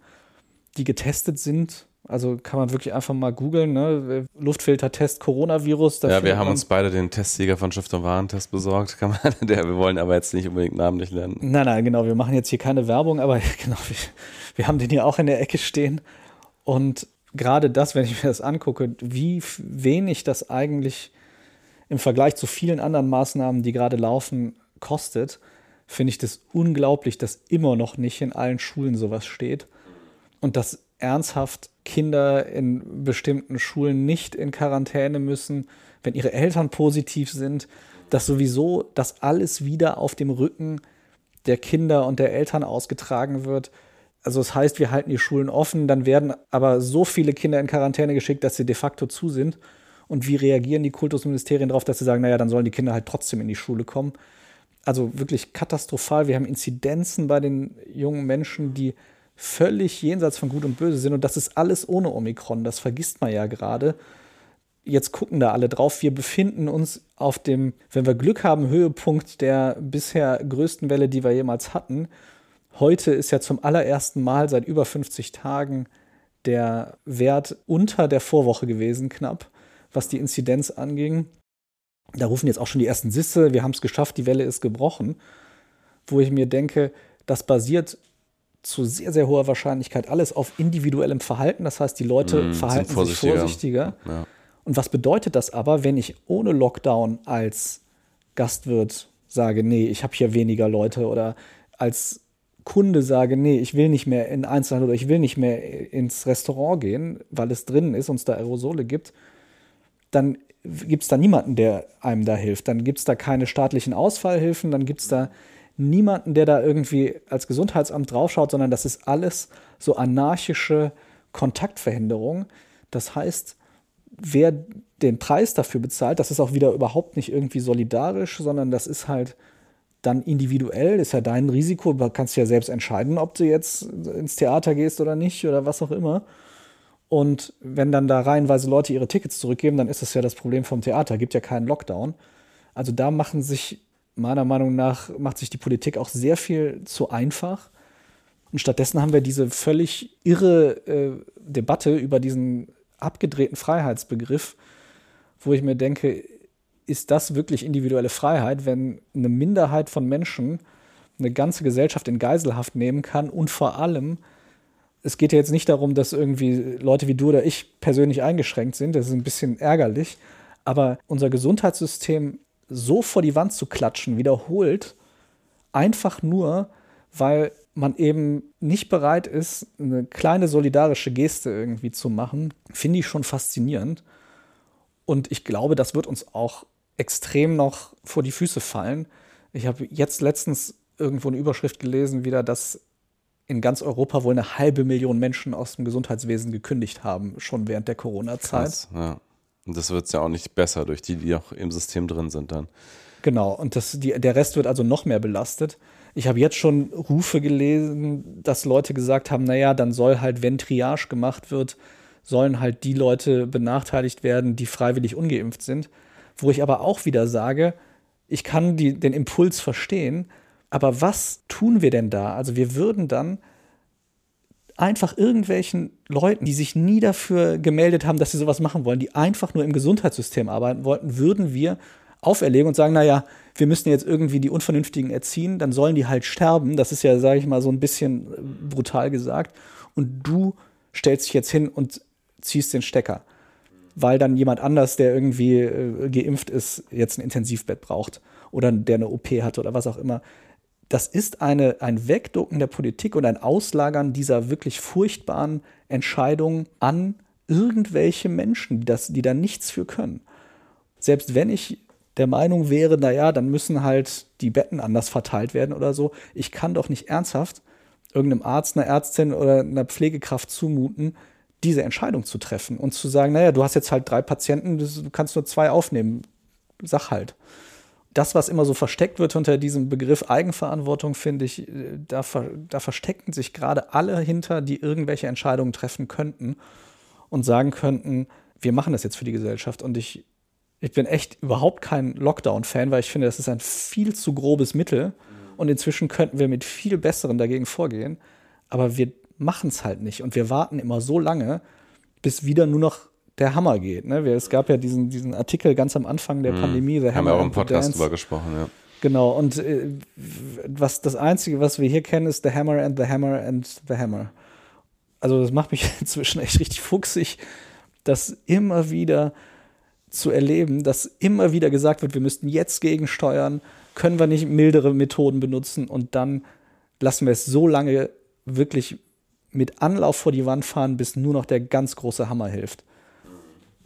die getestet sind. Also kann man wirklich einfach mal googeln, ne? Luftfiltertest Coronavirus. Ja, wir haben uns beide den Testsieger von Schiff und Warentest besorgt. Kann man, <laughs> der, wir wollen aber jetzt nicht unbedingt namentlich lernen. Nein, nein, genau. Wir machen jetzt hier keine Werbung, aber <laughs> genau, wir, wir haben den hier auch in der Ecke stehen. Und gerade das, wenn ich mir das angucke, wie wenig das eigentlich im Vergleich zu vielen anderen Maßnahmen, die gerade laufen, kostet, finde ich das unglaublich, dass immer noch nicht in allen Schulen sowas steht und dass ernsthaft Kinder in bestimmten Schulen nicht in Quarantäne müssen, wenn ihre Eltern positiv sind, dass sowieso das alles wieder auf dem Rücken der Kinder und der Eltern ausgetragen wird. Also das heißt, wir halten die Schulen offen, dann werden aber so viele Kinder in Quarantäne geschickt, dass sie de facto zu sind. Und wie reagieren die Kultusministerien darauf, dass sie sagen, naja, dann sollen die Kinder halt trotzdem in die Schule kommen? also wirklich katastrophal. Wir haben Inzidenzen bei den jungen Menschen, die völlig jenseits von Gut und Böse sind. Und das ist alles ohne Omikron. Das vergisst man ja gerade. Jetzt gucken da alle drauf. Wir befinden uns auf dem, wenn wir Glück haben, Höhepunkt der bisher größten Welle, die wir jemals hatten. Heute ist ja zum allerersten Mal seit über 50 Tagen der Wert unter der Vorwoche gewesen, knapp, was die Inzidenz anging. Da rufen jetzt auch schon die ersten Sisse, wir haben es geschafft, die Welle ist gebrochen. Wo ich mir denke, das basiert zu sehr, sehr hoher Wahrscheinlichkeit alles auf individuellem Verhalten. Das heißt, die Leute mmh, verhalten vorsichtiger. sich vorsichtiger. Ja. Und was bedeutet das aber, wenn ich ohne Lockdown als Gastwirt sage, nee, ich habe hier weniger Leute oder als Kunde sage, nee, ich will nicht mehr in Einzelhandel oder ich will nicht mehr ins Restaurant gehen, weil es drinnen ist und es da Aerosole gibt, dann gibt es da niemanden, der einem da hilft. Dann gibt es da keine staatlichen Ausfallhilfen, dann gibt es da niemanden, der da irgendwie als Gesundheitsamt draufschaut, sondern das ist alles so anarchische Kontaktverhinderung. Das heißt, wer den Preis dafür bezahlt, das ist auch wieder überhaupt nicht irgendwie solidarisch, sondern das ist halt dann individuell, ist ja dein Risiko, du kannst ja selbst entscheiden, ob du jetzt ins Theater gehst oder nicht oder was auch immer. Und wenn dann da reihenweise Leute ihre Tickets zurückgeben, dann ist das ja das Problem vom Theater, gibt ja keinen Lockdown. Also da machen sich meiner Meinung nach macht sich die Politik auch sehr viel zu einfach. Und stattdessen haben wir diese völlig irre äh, Debatte über diesen abgedrehten Freiheitsbegriff, wo ich mir denke, ist das wirklich individuelle Freiheit, wenn eine Minderheit von Menschen eine ganze Gesellschaft in Geiselhaft nehmen kann und vor allem, es geht ja jetzt nicht darum, dass irgendwie Leute wie du oder ich persönlich eingeschränkt sind, das ist ein bisschen ärgerlich, aber unser Gesundheitssystem so vor die Wand zu klatschen, wiederholt, einfach nur, weil man eben nicht bereit ist, eine kleine solidarische Geste irgendwie zu machen, finde ich schon faszinierend. Und ich glaube, das wird uns auch extrem noch vor die Füße fallen. Ich habe jetzt letztens irgendwo eine Überschrift gelesen, wieder, dass in ganz Europa wohl eine halbe Million Menschen aus dem Gesundheitswesen gekündigt haben, schon während der Corona-Zeit. Ja. Und das wird ja auch nicht besser durch die, die auch im System drin sind dann. Genau, und das, die, der Rest wird also noch mehr belastet. Ich habe jetzt schon Rufe gelesen, dass Leute gesagt haben, naja, dann soll halt, wenn Triage gemacht wird, sollen halt die Leute benachteiligt werden, die freiwillig ungeimpft sind. Wo ich aber auch wieder sage, ich kann die, den Impuls verstehen, aber was tun wir denn da? Also wir würden dann einfach irgendwelchen Leuten, die sich nie dafür gemeldet haben, dass sie sowas machen wollen, die einfach nur im Gesundheitssystem arbeiten wollten, würden wir auferlegen und sagen, naja, wir müssen jetzt irgendwie die Unvernünftigen erziehen, dann sollen die halt sterben. Das ist ja, sage ich mal, so ein bisschen äh, brutal gesagt. Und du stellst dich jetzt hin und ziehst den Stecker, weil dann jemand anders, der irgendwie äh, geimpft ist, jetzt ein Intensivbett braucht oder der eine OP hatte oder was auch immer das ist eine, ein Wegducken der Politik und ein Auslagern dieser wirklich furchtbaren Entscheidungen an irgendwelche Menschen, die, das, die da nichts für können. Selbst wenn ich der Meinung wäre, naja, dann müssen halt die Betten anders verteilt werden oder so, ich kann doch nicht ernsthaft irgendeinem Arzt, einer Ärztin oder einer Pflegekraft zumuten, diese Entscheidung zu treffen und zu sagen, naja, du hast jetzt halt drei Patienten, du kannst nur zwei aufnehmen. Sag halt das, was immer so versteckt wird unter diesem Begriff Eigenverantwortung, finde ich, äh, da, da verstecken sich gerade alle hinter, die irgendwelche Entscheidungen treffen könnten und sagen könnten, wir machen das jetzt für die Gesellschaft. Und ich, ich bin echt überhaupt kein Lockdown-Fan, weil ich finde, das ist ein viel zu grobes Mittel. Und inzwischen könnten wir mit viel besseren dagegen vorgehen. Aber wir machen es halt nicht. Und wir warten immer so lange, bis wieder nur noch der Hammer geht. Ne? Es gab ja diesen, diesen Artikel ganz am Anfang der mhm. Pandemie, The Haben wir auch im Podcast drüber gesprochen, ja. Genau, und äh, was das Einzige, was wir hier kennen, ist The Hammer and The Hammer and The Hammer. Also das macht mich <laughs> inzwischen echt richtig fuchsig, das immer wieder zu erleben, dass immer wieder gesagt wird, wir müssten jetzt gegensteuern, können wir nicht mildere Methoden benutzen und dann lassen wir es so lange wirklich mit Anlauf vor die Wand fahren, bis nur noch der ganz große Hammer hilft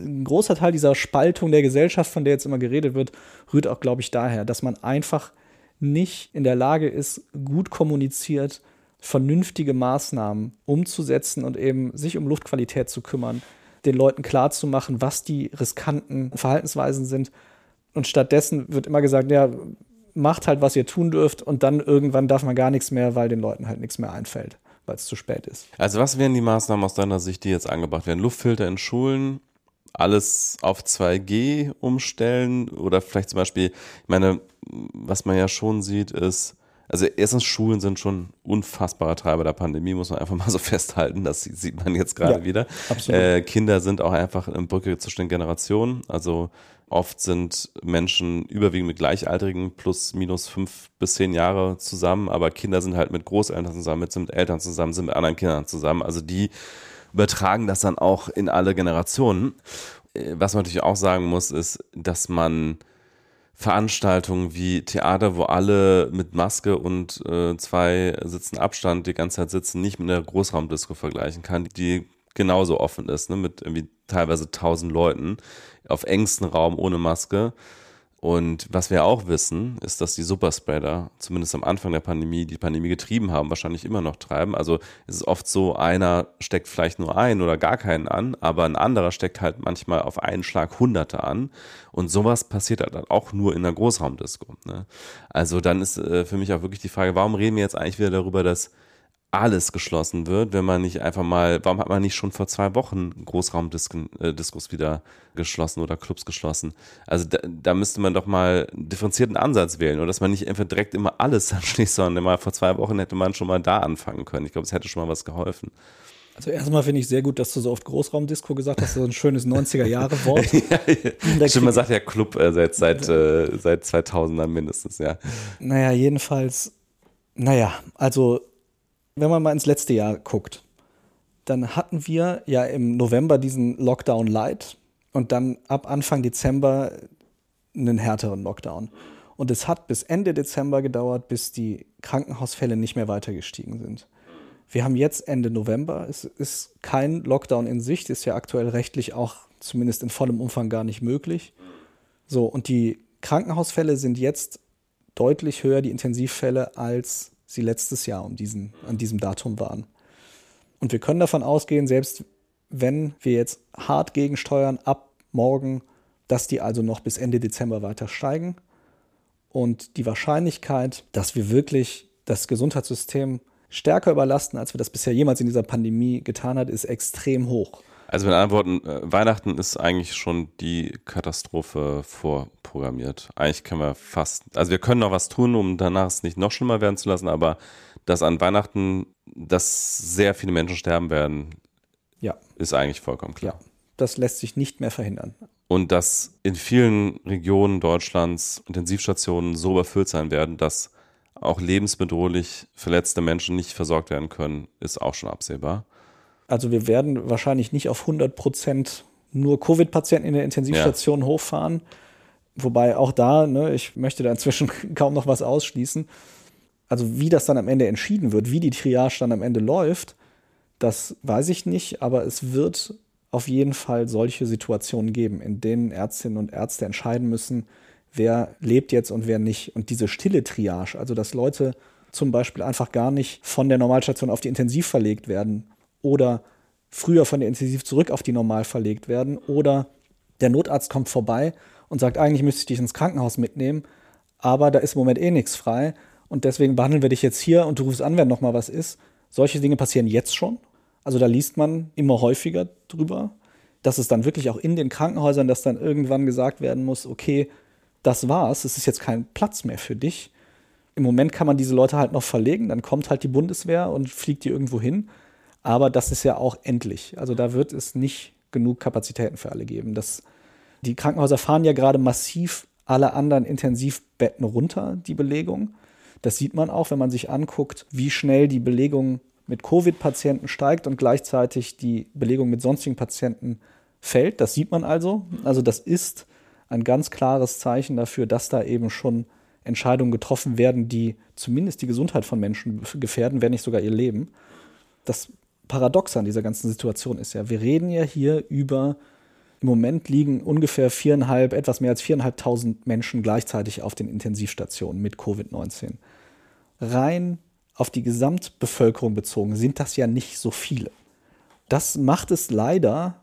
ein großer Teil dieser Spaltung der Gesellschaft, von der jetzt immer geredet wird, rührt auch, glaube ich, daher, dass man einfach nicht in der Lage ist, gut kommuniziert, vernünftige Maßnahmen umzusetzen und eben sich um Luftqualität zu kümmern, den Leuten klarzumachen, was die riskanten Verhaltensweisen sind. Und stattdessen wird immer gesagt, ja, macht halt, was ihr tun dürft und dann irgendwann darf man gar nichts mehr, weil den Leuten halt nichts mehr einfällt, weil es zu spät ist. Also was wären die Maßnahmen aus deiner Sicht, die jetzt angebracht werden? Luftfilter in Schulen, alles auf 2G umstellen oder vielleicht zum Beispiel, ich meine, was man ja schon sieht, ist, also erstens Schulen sind schon unfassbarer Treiber der Pandemie, muss man einfach <laughs> mal so festhalten, das sieht man jetzt gerade ja, wieder. Äh, Kinder sind auch einfach eine Brücke zwischen den Generationen, also oft sind Menschen überwiegend mit Gleichaltrigen plus minus fünf bis zehn Jahre zusammen, aber Kinder sind halt mit Großeltern zusammen, sind mit Eltern zusammen, sind mit anderen Kindern zusammen, also die übertragen das dann auch in alle Generationen. Äh, was man natürlich auch sagen muss, ist, dass man Veranstaltungen wie Theater, wo alle mit Maske und äh, zwei Sitzen Abstand die ganze Zeit sitzen, nicht mit einer Großraumdisco vergleichen kann, die genauso offen ist, ne, mit irgendwie teilweise tausend Leuten auf engstem Raum ohne Maske. Und was wir auch wissen, ist, dass die Superspreader zumindest am Anfang der Pandemie die Pandemie getrieben haben, wahrscheinlich immer noch treiben. Also es ist oft so, einer steckt vielleicht nur ein oder gar keinen an, aber ein anderer steckt halt manchmal auf einen Schlag Hunderte an. Und sowas passiert halt auch nur in einer Großraumdisco. Ne? Also dann ist äh, für mich auch wirklich die Frage, warum reden wir jetzt eigentlich wieder darüber, dass alles geschlossen wird, wenn man nicht einfach mal, warum hat man nicht schon vor zwei Wochen Großraumdiskos äh, wieder geschlossen oder Clubs geschlossen? Also da, da müsste man doch mal einen differenzierten Ansatz wählen oder dass man nicht einfach direkt immer alles <laughs> anschließt, sondern mal vor zwei Wochen hätte man schon mal da anfangen können. Ich glaube, es hätte schon mal was geholfen. Also erstmal finde ich sehr gut, dass du so oft Großraumdisco gesagt hast, so ein schönes 90er-Jahre-Wort. <laughs> ja, Stimmt, man sagt ja Club äh, seit, seit, äh, seit 2000 dann mindestens, ja. Naja, jedenfalls, naja, also wenn man mal ins letzte Jahr guckt, dann hatten wir ja im November diesen Lockdown Light und dann ab Anfang Dezember einen härteren Lockdown. Und es hat bis Ende Dezember gedauert, bis die Krankenhausfälle nicht mehr weiter gestiegen sind. Wir haben jetzt Ende November. Es ist kein Lockdown in Sicht, ist ja aktuell rechtlich auch zumindest in vollem Umfang gar nicht möglich. So, und die Krankenhausfälle sind jetzt deutlich höher, die Intensivfälle, als sie letztes Jahr um diesen, an diesem Datum waren. Und wir können davon ausgehen, selbst wenn wir jetzt hart gegensteuern ab morgen, dass die also noch bis Ende Dezember weiter steigen. Und die Wahrscheinlichkeit, dass wir wirklich das Gesundheitssystem stärker überlasten, als wir das bisher jemals in dieser Pandemie getan hat, ist extrem hoch. Also mit anderen Worten, äh, Weihnachten ist eigentlich schon die Katastrophe vorprogrammiert. Eigentlich können wir fast, also wir können noch was tun, um danach es nicht noch schlimmer werden zu lassen, aber dass an Weihnachten, dass sehr viele Menschen sterben werden, ja. ist eigentlich vollkommen klar. Ja, das lässt sich nicht mehr verhindern. Und dass in vielen Regionen Deutschlands Intensivstationen so überfüllt sein werden, dass auch lebensbedrohlich verletzte Menschen nicht versorgt werden können, ist auch schon absehbar. Also wir werden wahrscheinlich nicht auf 100 Prozent nur Covid-Patienten in der Intensivstation ja. hochfahren. Wobei auch da, ne, ich möchte da inzwischen <laughs> kaum noch was ausschließen. Also wie das dann am Ende entschieden wird, wie die Triage dann am Ende läuft, das weiß ich nicht, aber es wird auf jeden Fall solche Situationen geben, in denen Ärztinnen und Ärzte entscheiden müssen, wer lebt jetzt und wer nicht. Und diese stille Triage, also dass Leute zum Beispiel einfach gar nicht von der Normalstation auf die Intensiv verlegt werden, oder früher von der Intensiv zurück auf die Normal verlegt werden oder der Notarzt kommt vorbei und sagt, eigentlich müsste ich dich ins Krankenhaus mitnehmen, aber da ist im Moment eh nichts frei und deswegen behandeln wir dich jetzt hier und du rufst an, wenn noch mal was ist. Solche Dinge passieren jetzt schon. Also da liest man immer häufiger drüber, dass es dann wirklich auch in den Krankenhäusern, dass dann irgendwann gesagt werden muss, okay, das war's, es ist jetzt kein Platz mehr für dich. Im Moment kann man diese Leute halt noch verlegen, dann kommt halt die Bundeswehr und fliegt die irgendwo hin. Aber das ist ja auch endlich. Also da wird es nicht genug Kapazitäten für alle geben. Das, die Krankenhäuser fahren ja gerade massiv alle anderen Intensivbetten runter, die Belegung. Das sieht man auch, wenn man sich anguckt, wie schnell die Belegung mit Covid-Patienten steigt und gleichzeitig die Belegung mit sonstigen Patienten fällt. Das sieht man also. Also das ist ein ganz klares Zeichen dafür, dass da eben schon Entscheidungen getroffen werden, die zumindest die Gesundheit von Menschen gefährden, wenn nicht sogar ihr Leben. Das Paradox an dieser ganzen Situation ist ja, wir reden ja hier über, im Moment liegen ungefähr viereinhalb, etwas mehr als viereinhalbtausend Menschen gleichzeitig auf den Intensivstationen mit Covid-19. Rein auf die Gesamtbevölkerung bezogen sind das ja nicht so viele. Das macht es leider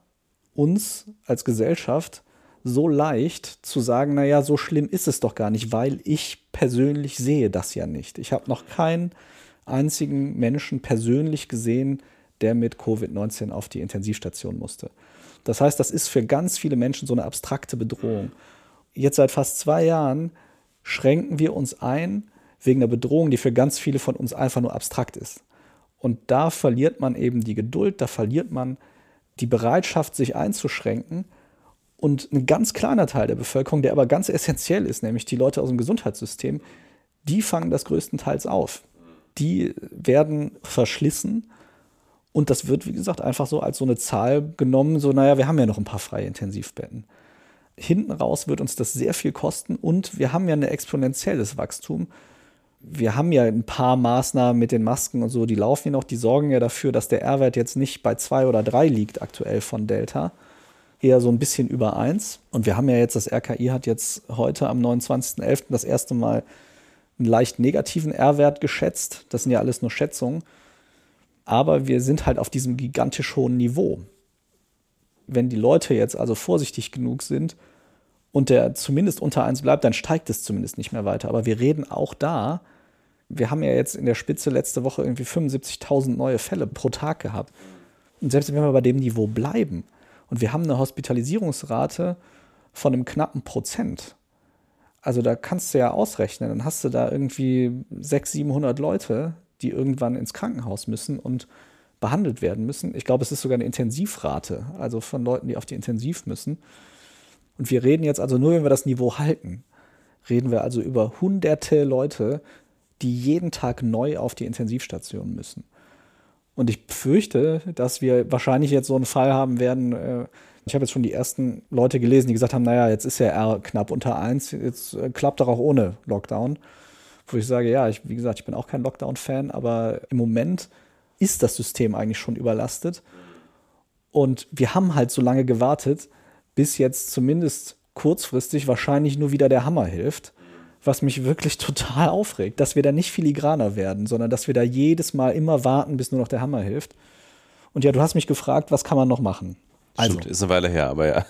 uns als Gesellschaft so leicht zu sagen, naja, so schlimm ist es doch gar nicht, weil ich persönlich sehe das ja nicht. Ich habe noch keinen einzigen Menschen persönlich gesehen, der mit Covid-19 auf die Intensivstation musste. Das heißt, das ist für ganz viele Menschen so eine abstrakte Bedrohung. Jetzt seit fast zwei Jahren schränken wir uns ein wegen einer Bedrohung, die für ganz viele von uns einfach nur abstrakt ist. Und da verliert man eben die Geduld, da verliert man die Bereitschaft, sich einzuschränken. Und ein ganz kleiner Teil der Bevölkerung, der aber ganz essentiell ist, nämlich die Leute aus dem Gesundheitssystem, die fangen das größtenteils auf. Die werden verschlissen und das wird, wie gesagt, einfach so als so eine Zahl genommen, so, naja, wir haben ja noch ein paar freie Intensivbetten. Hinten raus wird uns das sehr viel kosten und wir haben ja ein exponentielles Wachstum. Wir haben ja ein paar Maßnahmen mit den Masken und so, die laufen ja noch, die sorgen ja dafür, dass der R-Wert jetzt nicht bei zwei oder drei liegt aktuell von Delta, eher so ein bisschen über eins. Und wir haben ja jetzt, das RKI hat jetzt heute am 29.11. das erste Mal einen leicht negativen R-Wert geschätzt. Das sind ja alles nur Schätzungen. Aber wir sind halt auf diesem gigantisch hohen Niveau. Wenn die Leute jetzt also vorsichtig genug sind und der zumindest unter eins bleibt, dann steigt es zumindest nicht mehr weiter. Aber wir reden auch da, wir haben ja jetzt in der Spitze letzte Woche irgendwie 75.000 neue Fälle pro Tag gehabt. Und selbst wenn wir bei dem Niveau bleiben und wir haben eine Hospitalisierungsrate von einem knappen Prozent, also da kannst du ja ausrechnen, dann hast du da irgendwie 600, 700 Leute, die irgendwann ins Krankenhaus müssen und behandelt werden müssen. Ich glaube, es ist sogar eine Intensivrate, also von Leuten, die auf die Intensiv müssen. Und wir reden jetzt also nur, wenn wir das Niveau halten, reden wir also über hunderte Leute, die jeden Tag neu auf die Intensivstation müssen. Und ich fürchte, dass wir wahrscheinlich jetzt so einen Fall haben werden. Äh, ich habe jetzt schon die ersten Leute gelesen, die gesagt haben, naja, jetzt ist ja R knapp unter 1, jetzt äh, klappt doch auch ohne Lockdown. Wo ich sage, ja, ich, wie gesagt, ich bin auch kein Lockdown-Fan, aber im Moment ist das System eigentlich schon überlastet. Und wir haben halt so lange gewartet, bis jetzt zumindest kurzfristig wahrscheinlich nur wieder der Hammer hilft was mich wirklich <laughs> total aufregt, dass wir da nicht filigraner werden, sondern dass wir da jedes Mal immer warten, bis nur noch der Hammer hilft. Und ja, du hast mich gefragt, was kann man noch machen? Also, Stimmt, ist eine Weile her, aber ja.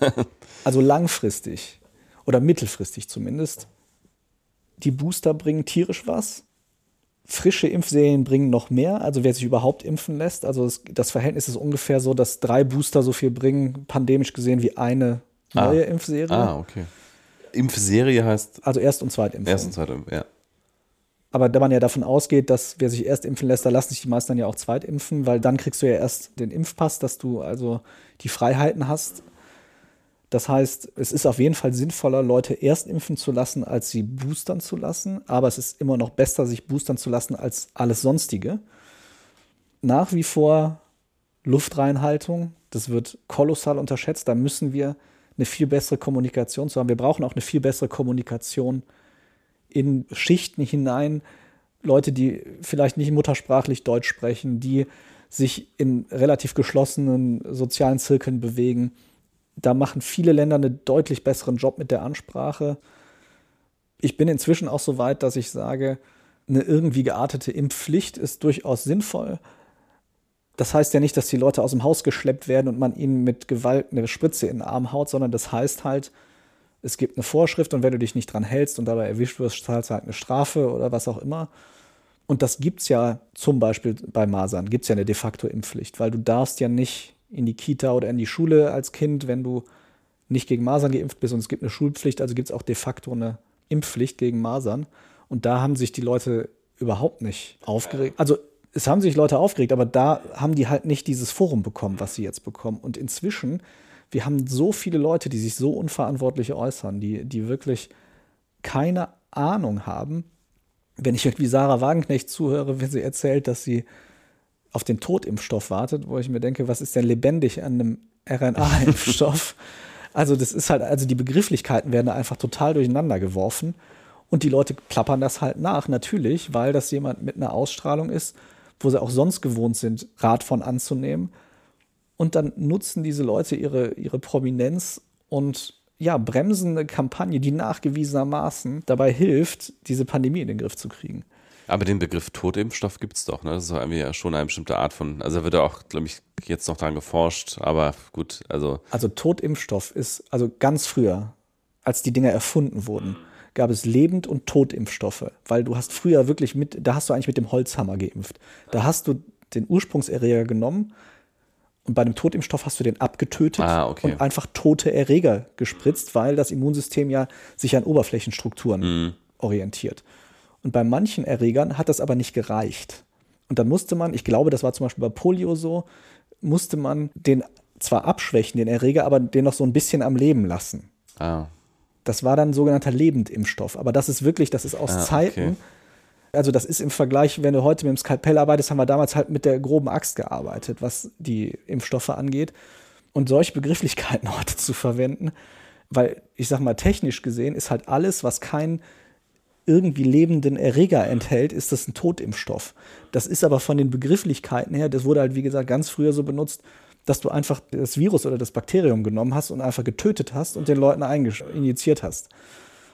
also langfristig oder mittelfristig zumindest. Die Booster bringen tierisch was. Frische Impfserien bringen noch mehr, also wer sich überhaupt impfen lässt. Also das, das Verhältnis ist ungefähr so, dass drei Booster so viel bringen, pandemisch gesehen, wie eine ah. neue ah. Impfserie. Ah, okay. Impfserie heißt. Also Erst- und Zweitimpfung. Erst- und Zweitimpfung, ja. Aber da man ja davon ausgeht, dass wer sich erst impfen lässt, da lassen sich die meisten dann ja auch zweitimpfen, weil dann kriegst du ja erst den Impfpass, dass du also die Freiheiten hast. Das heißt, es ist auf jeden Fall sinnvoller, Leute erst impfen zu lassen, als sie boostern zu lassen. Aber es ist immer noch besser, sich boostern zu lassen, als alles Sonstige. Nach wie vor Luftreinhaltung, das wird kolossal unterschätzt. Da müssen wir eine viel bessere Kommunikation zu haben. Wir brauchen auch eine viel bessere Kommunikation in Schichten hinein. Leute, die vielleicht nicht muttersprachlich Deutsch sprechen, die sich in relativ geschlossenen sozialen Zirkeln bewegen. Da machen viele Länder einen deutlich besseren Job mit der Ansprache. Ich bin inzwischen auch so weit, dass ich sage, eine irgendwie geartete Impfpflicht ist durchaus sinnvoll. Das heißt ja nicht, dass die Leute aus dem Haus geschleppt werden und man ihnen mit Gewalt eine Spritze in den Arm haut, sondern das heißt halt, es gibt eine Vorschrift und wenn du dich nicht dran hältst und dabei erwischt wirst, zahlst du halt eine Strafe oder was auch immer. Und das gibt es ja zum Beispiel bei Masern, gibt es ja eine de facto Impfpflicht, weil du darfst ja nicht in die Kita oder in die Schule als Kind, wenn du nicht gegen Masern geimpft bist und es gibt eine Schulpflicht, also gibt es auch de facto eine Impfpflicht gegen Masern. Und da haben sich die Leute überhaupt nicht aufgeregt. Also es haben sich Leute aufgeregt, aber da haben die halt nicht dieses Forum bekommen, was sie jetzt bekommen. Und inzwischen, wir haben so viele Leute, die sich so unverantwortlich äußern, die, die wirklich keine Ahnung haben. Wenn ich irgendwie Sarah Wagenknecht zuhöre, wenn sie erzählt, dass sie auf den Totimpfstoff wartet, wo ich mir denke, was ist denn lebendig an einem RNA-Impfstoff? <laughs> also das ist halt, also die Begrifflichkeiten werden da einfach total durcheinander geworfen. Und die Leute plappern das halt nach, natürlich, weil das jemand mit einer Ausstrahlung ist, wo sie auch sonst gewohnt sind, Rat von anzunehmen. Und dann nutzen diese Leute ihre, ihre Prominenz und ja, bremsen eine Kampagne, die nachgewiesenermaßen dabei hilft, diese Pandemie in den Griff zu kriegen. Aber den Begriff Totimpfstoff gibt es doch, ne? Das ist irgendwie ja schon eine bestimmte Art von, also wird ja auch, glaube ich, jetzt noch daran geforscht, aber gut, also. Also Totimpfstoff ist, also ganz früher, als die Dinger erfunden wurden, gab es Lebend- und Totimpfstoffe, weil du hast früher wirklich mit, da hast du eigentlich mit dem Holzhammer geimpft. Da hast du den Ursprungserreger genommen und bei dem Totimpfstoff hast du den abgetötet ah, okay. und einfach tote Erreger gespritzt, weil das Immunsystem ja sich an Oberflächenstrukturen mhm. orientiert. Und bei manchen Erregern hat das aber nicht gereicht. Und dann musste man, ich glaube, das war zum Beispiel bei Polio so, musste man den zwar abschwächen, den Erreger, aber den noch so ein bisschen am Leben lassen. Ah. Das war dann sogenannter Lebendimpfstoff. Aber das ist wirklich, das ist aus ah, Zeiten. Okay. Also das ist im Vergleich, wenn du heute mit dem Skalpell arbeitest, haben wir damals halt mit der groben Axt gearbeitet, was die Impfstoffe angeht. Und solche Begrifflichkeiten <laughs> heute zu verwenden, weil ich sag mal, technisch gesehen ist halt alles, was keinen irgendwie lebenden Erreger enthält, ist das ein Totimpfstoff. Das ist aber von den Begrifflichkeiten her, das wurde halt wie gesagt ganz früher so benutzt, dass du einfach das Virus oder das Bakterium genommen hast und einfach getötet hast und den Leuten injiziert hast.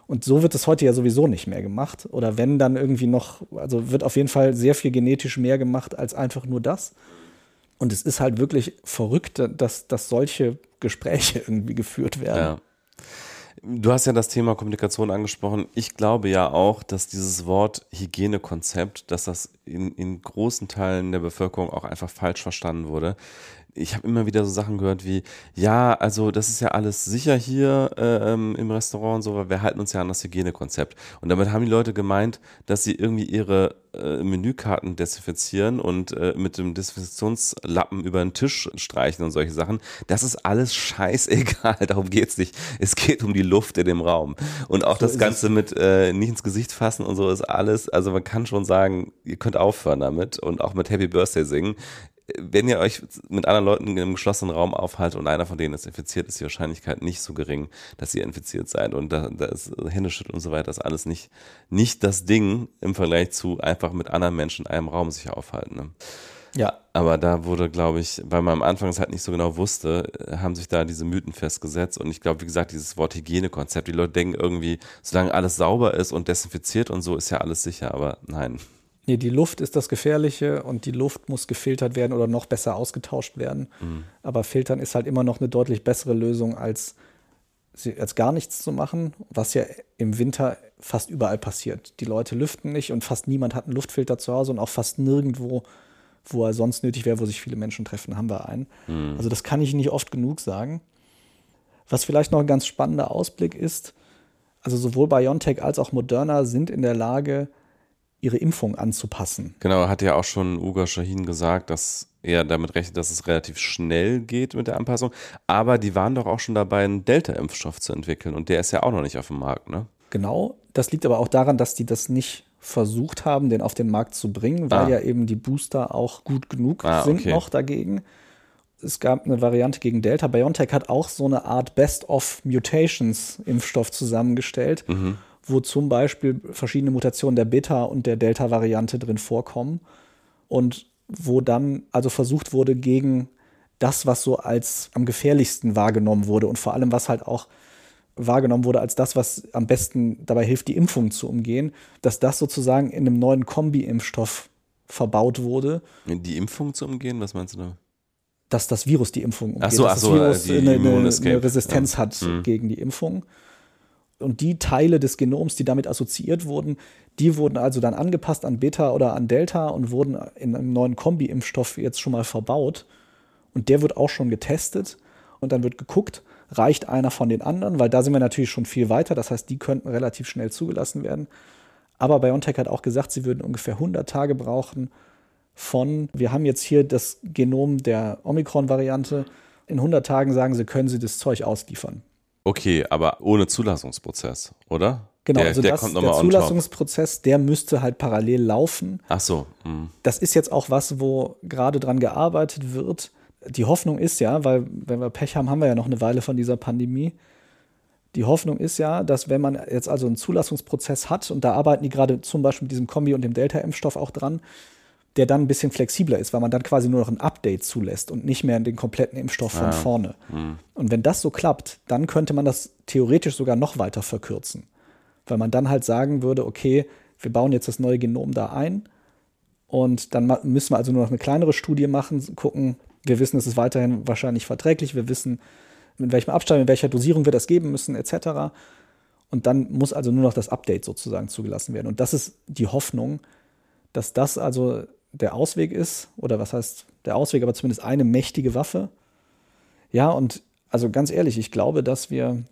Und so wird es heute ja sowieso nicht mehr gemacht. Oder wenn dann irgendwie noch, also wird auf jeden Fall sehr viel genetisch mehr gemacht als einfach nur das. Und es ist halt wirklich verrückt, dass, dass solche Gespräche <laughs> irgendwie geführt werden. Ja. Du hast ja das Thema Kommunikation angesprochen. Ich glaube ja auch, dass dieses Wort Hygienekonzept, dass das in, in großen Teilen der Bevölkerung auch einfach falsch verstanden wurde ich habe immer wieder so Sachen gehört wie, ja, also das ist ja alles sicher hier äh, ähm, im Restaurant und so, weil wir halten uns ja an das Hygienekonzept. Und damit haben die Leute gemeint, dass sie irgendwie ihre äh, Menükarten desinfizieren und äh, mit dem Desinfektionslappen über den Tisch streichen und solche Sachen. Das ist alles scheißegal, <laughs> darum geht's nicht. Es geht um die Luft in dem Raum. Und auch so das Ganze mit äh, nicht ins Gesicht fassen und so ist alles, also man kann schon sagen, ihr könnt aufhören damit und auch mit Happy Birthday singen wenn ihr euch mit anderen Leuten in einem geschlossenen Raum aufhaltet und einer von denen ist infiziert, ist die Wahrscheinlichkeit nicht so gering, dass ihr infiziert seid. Und da, da ist Händeschütteln und so weiter, ist alles nicht, nicht das Ding im Vergleich zu einfach mit anderen Menschen in einem Raum sich aufhalten. Ne? Ja. Aber da wurde, glaube ich, weil man am Anfang es halt nicht so genau wusste, haben sich da diese Mythen festgesetzt. Und ich glaube, wie gesagt, dieses Wort Hygienekonzept, die Leute denken irgendwie, solange alles sauber ist und desinfiziert und so, ist ja alles sicher. Aber nein. Nee, die Luft ist das Gefährliche und die Luft muss gefiltert werden oder noch besser ausgetauscht werden. Mhm. Aber filtern ist halt immer noch eine deutlich bessere Lösung, als, als gar nichts zu machen, was ja im Winter fast überall passiert. Die Leute lüften nicht und fast niemand hat einen Luftfilter zu Hause und auch fast nirgendwo, wo er sonst nötig wäre, wo sich viele Menschen treffen, haben wir einen. Mhm. Also das kann ich nicht oft genug sagen. Was vielleicht noch ein ganz spannender Ausblick ist, also sowohl BioNTech als auch Moderna sind in der Lage, ihre Impfung anzupassen. Genau, hat ja auch schon Uga Shahin gesagt, dass er damit rechnet, dass es relativ schnell geht mit der Anpassung. Aber die waren doch auch schon dabei, einen Delta-Impfstoff zu entwickeln und der ist ja auch noch nicht auf dem Markt, ne? Genau, das liegt aber auch daran, dass die das nicht versucht haben, den auf den Markt zu bringen, weil ah. ja eben die Booster auch gut genug ah, sind okay. noch dagegen. Es gab eine Variante gegen Delta. BioNTech hat auch so eine Art Best-of-Mutations-Impfstoff zusammengestellt. Mhm wo zum Beispiel verschiedene Mutationen der Beta- und der Delta-Variante drin vorkommen und wo dann also versucht wurde, gegen das, was so als am gefährlichsten wahrgenommen wurde und vor allem, was halt auch wahrgenommen wurde als das, was am besten dabei hilft, die Impfung zu umgehen, dass das sozusagen in einem neuen Kombi-Impfstoff verbaut wurde. Die Impfung zu umgehen, was meinst du da? Dass das Virus die Impfung umgeht, ach so, dass ach so, das Virus eine, eine, eine, Resistenz ja. hat mhm. gegen die Impfung. Und die Teile des Genoms, die damit assoziiert wurden, die wurden also dann angepasst an Beta oder an Delta und wurden in einem neuen Kombi-Impfstoff jetzt schon mal verbaut. Und der wird auch schon getestet. Und dann wird geguckt, reicht einer von den anderen, weil da sind wir natürlich schon viel weiter. Das heißt, die könnten relativ schnell zugelassen werden. Aber BioNTech hat auch gesagt, sie würden ungefähr 100 Tage brauchen von, wir haben jetzt hier das Genom der Omikron-Variante. In 100 Tagen sagen sie, können sie das Zeug ausliefern. Okay, aber ohne Zulassungsprozess, oder? Genau, der, also der, das, kommt der Zulassungsprozess, der müsste halt parallel laufen. Ach so. Mh. Das ist jetzt auch was, wo gerade dran gearbeitet wird. Die Hoffnung ist ja, weil wenn wir Pech haben, haben wir ja noch eine Weile von dieser Pandemie. Die Hoffnung ist ja, dass wenn man jetzt also einen Zulassungsprozess hat, und da arbeiten die gerade zum Beispiel mit diesem Kombi und dem Delta-Impfstoff auch dran, der dann ein bisschen flexibler ist, weil man dann quasi nur noch ein Update zulässt und nicht mehr den kompletten Impfstoff von ja. vorne. Mhm. Und wenn das so klappt, dann könnte man das theoretisch sogar noch weiter verkürzen. Weil man dann halt sagen würde, okay, wir bauen jetzt das neue Genom da ein und dann müssen wir also nur noch eine kleinere Studie machen, gucken, wir wissen, es ist weiterhin wahrscheinlich verträglich, wir wissen, mit welchem Abstand, in welcher Dosierung wir das geben müssen, etc. Und dann muss also nur noch das Update sozusagen zugelassen werden. Und das ist die Hoffnung, dass das also der Ausweg ist, oder was heißt der Ausweg, aber zumindest eine mächtige Waffe. Ja, und also ganz ehrlich, ich glaube, dass wir,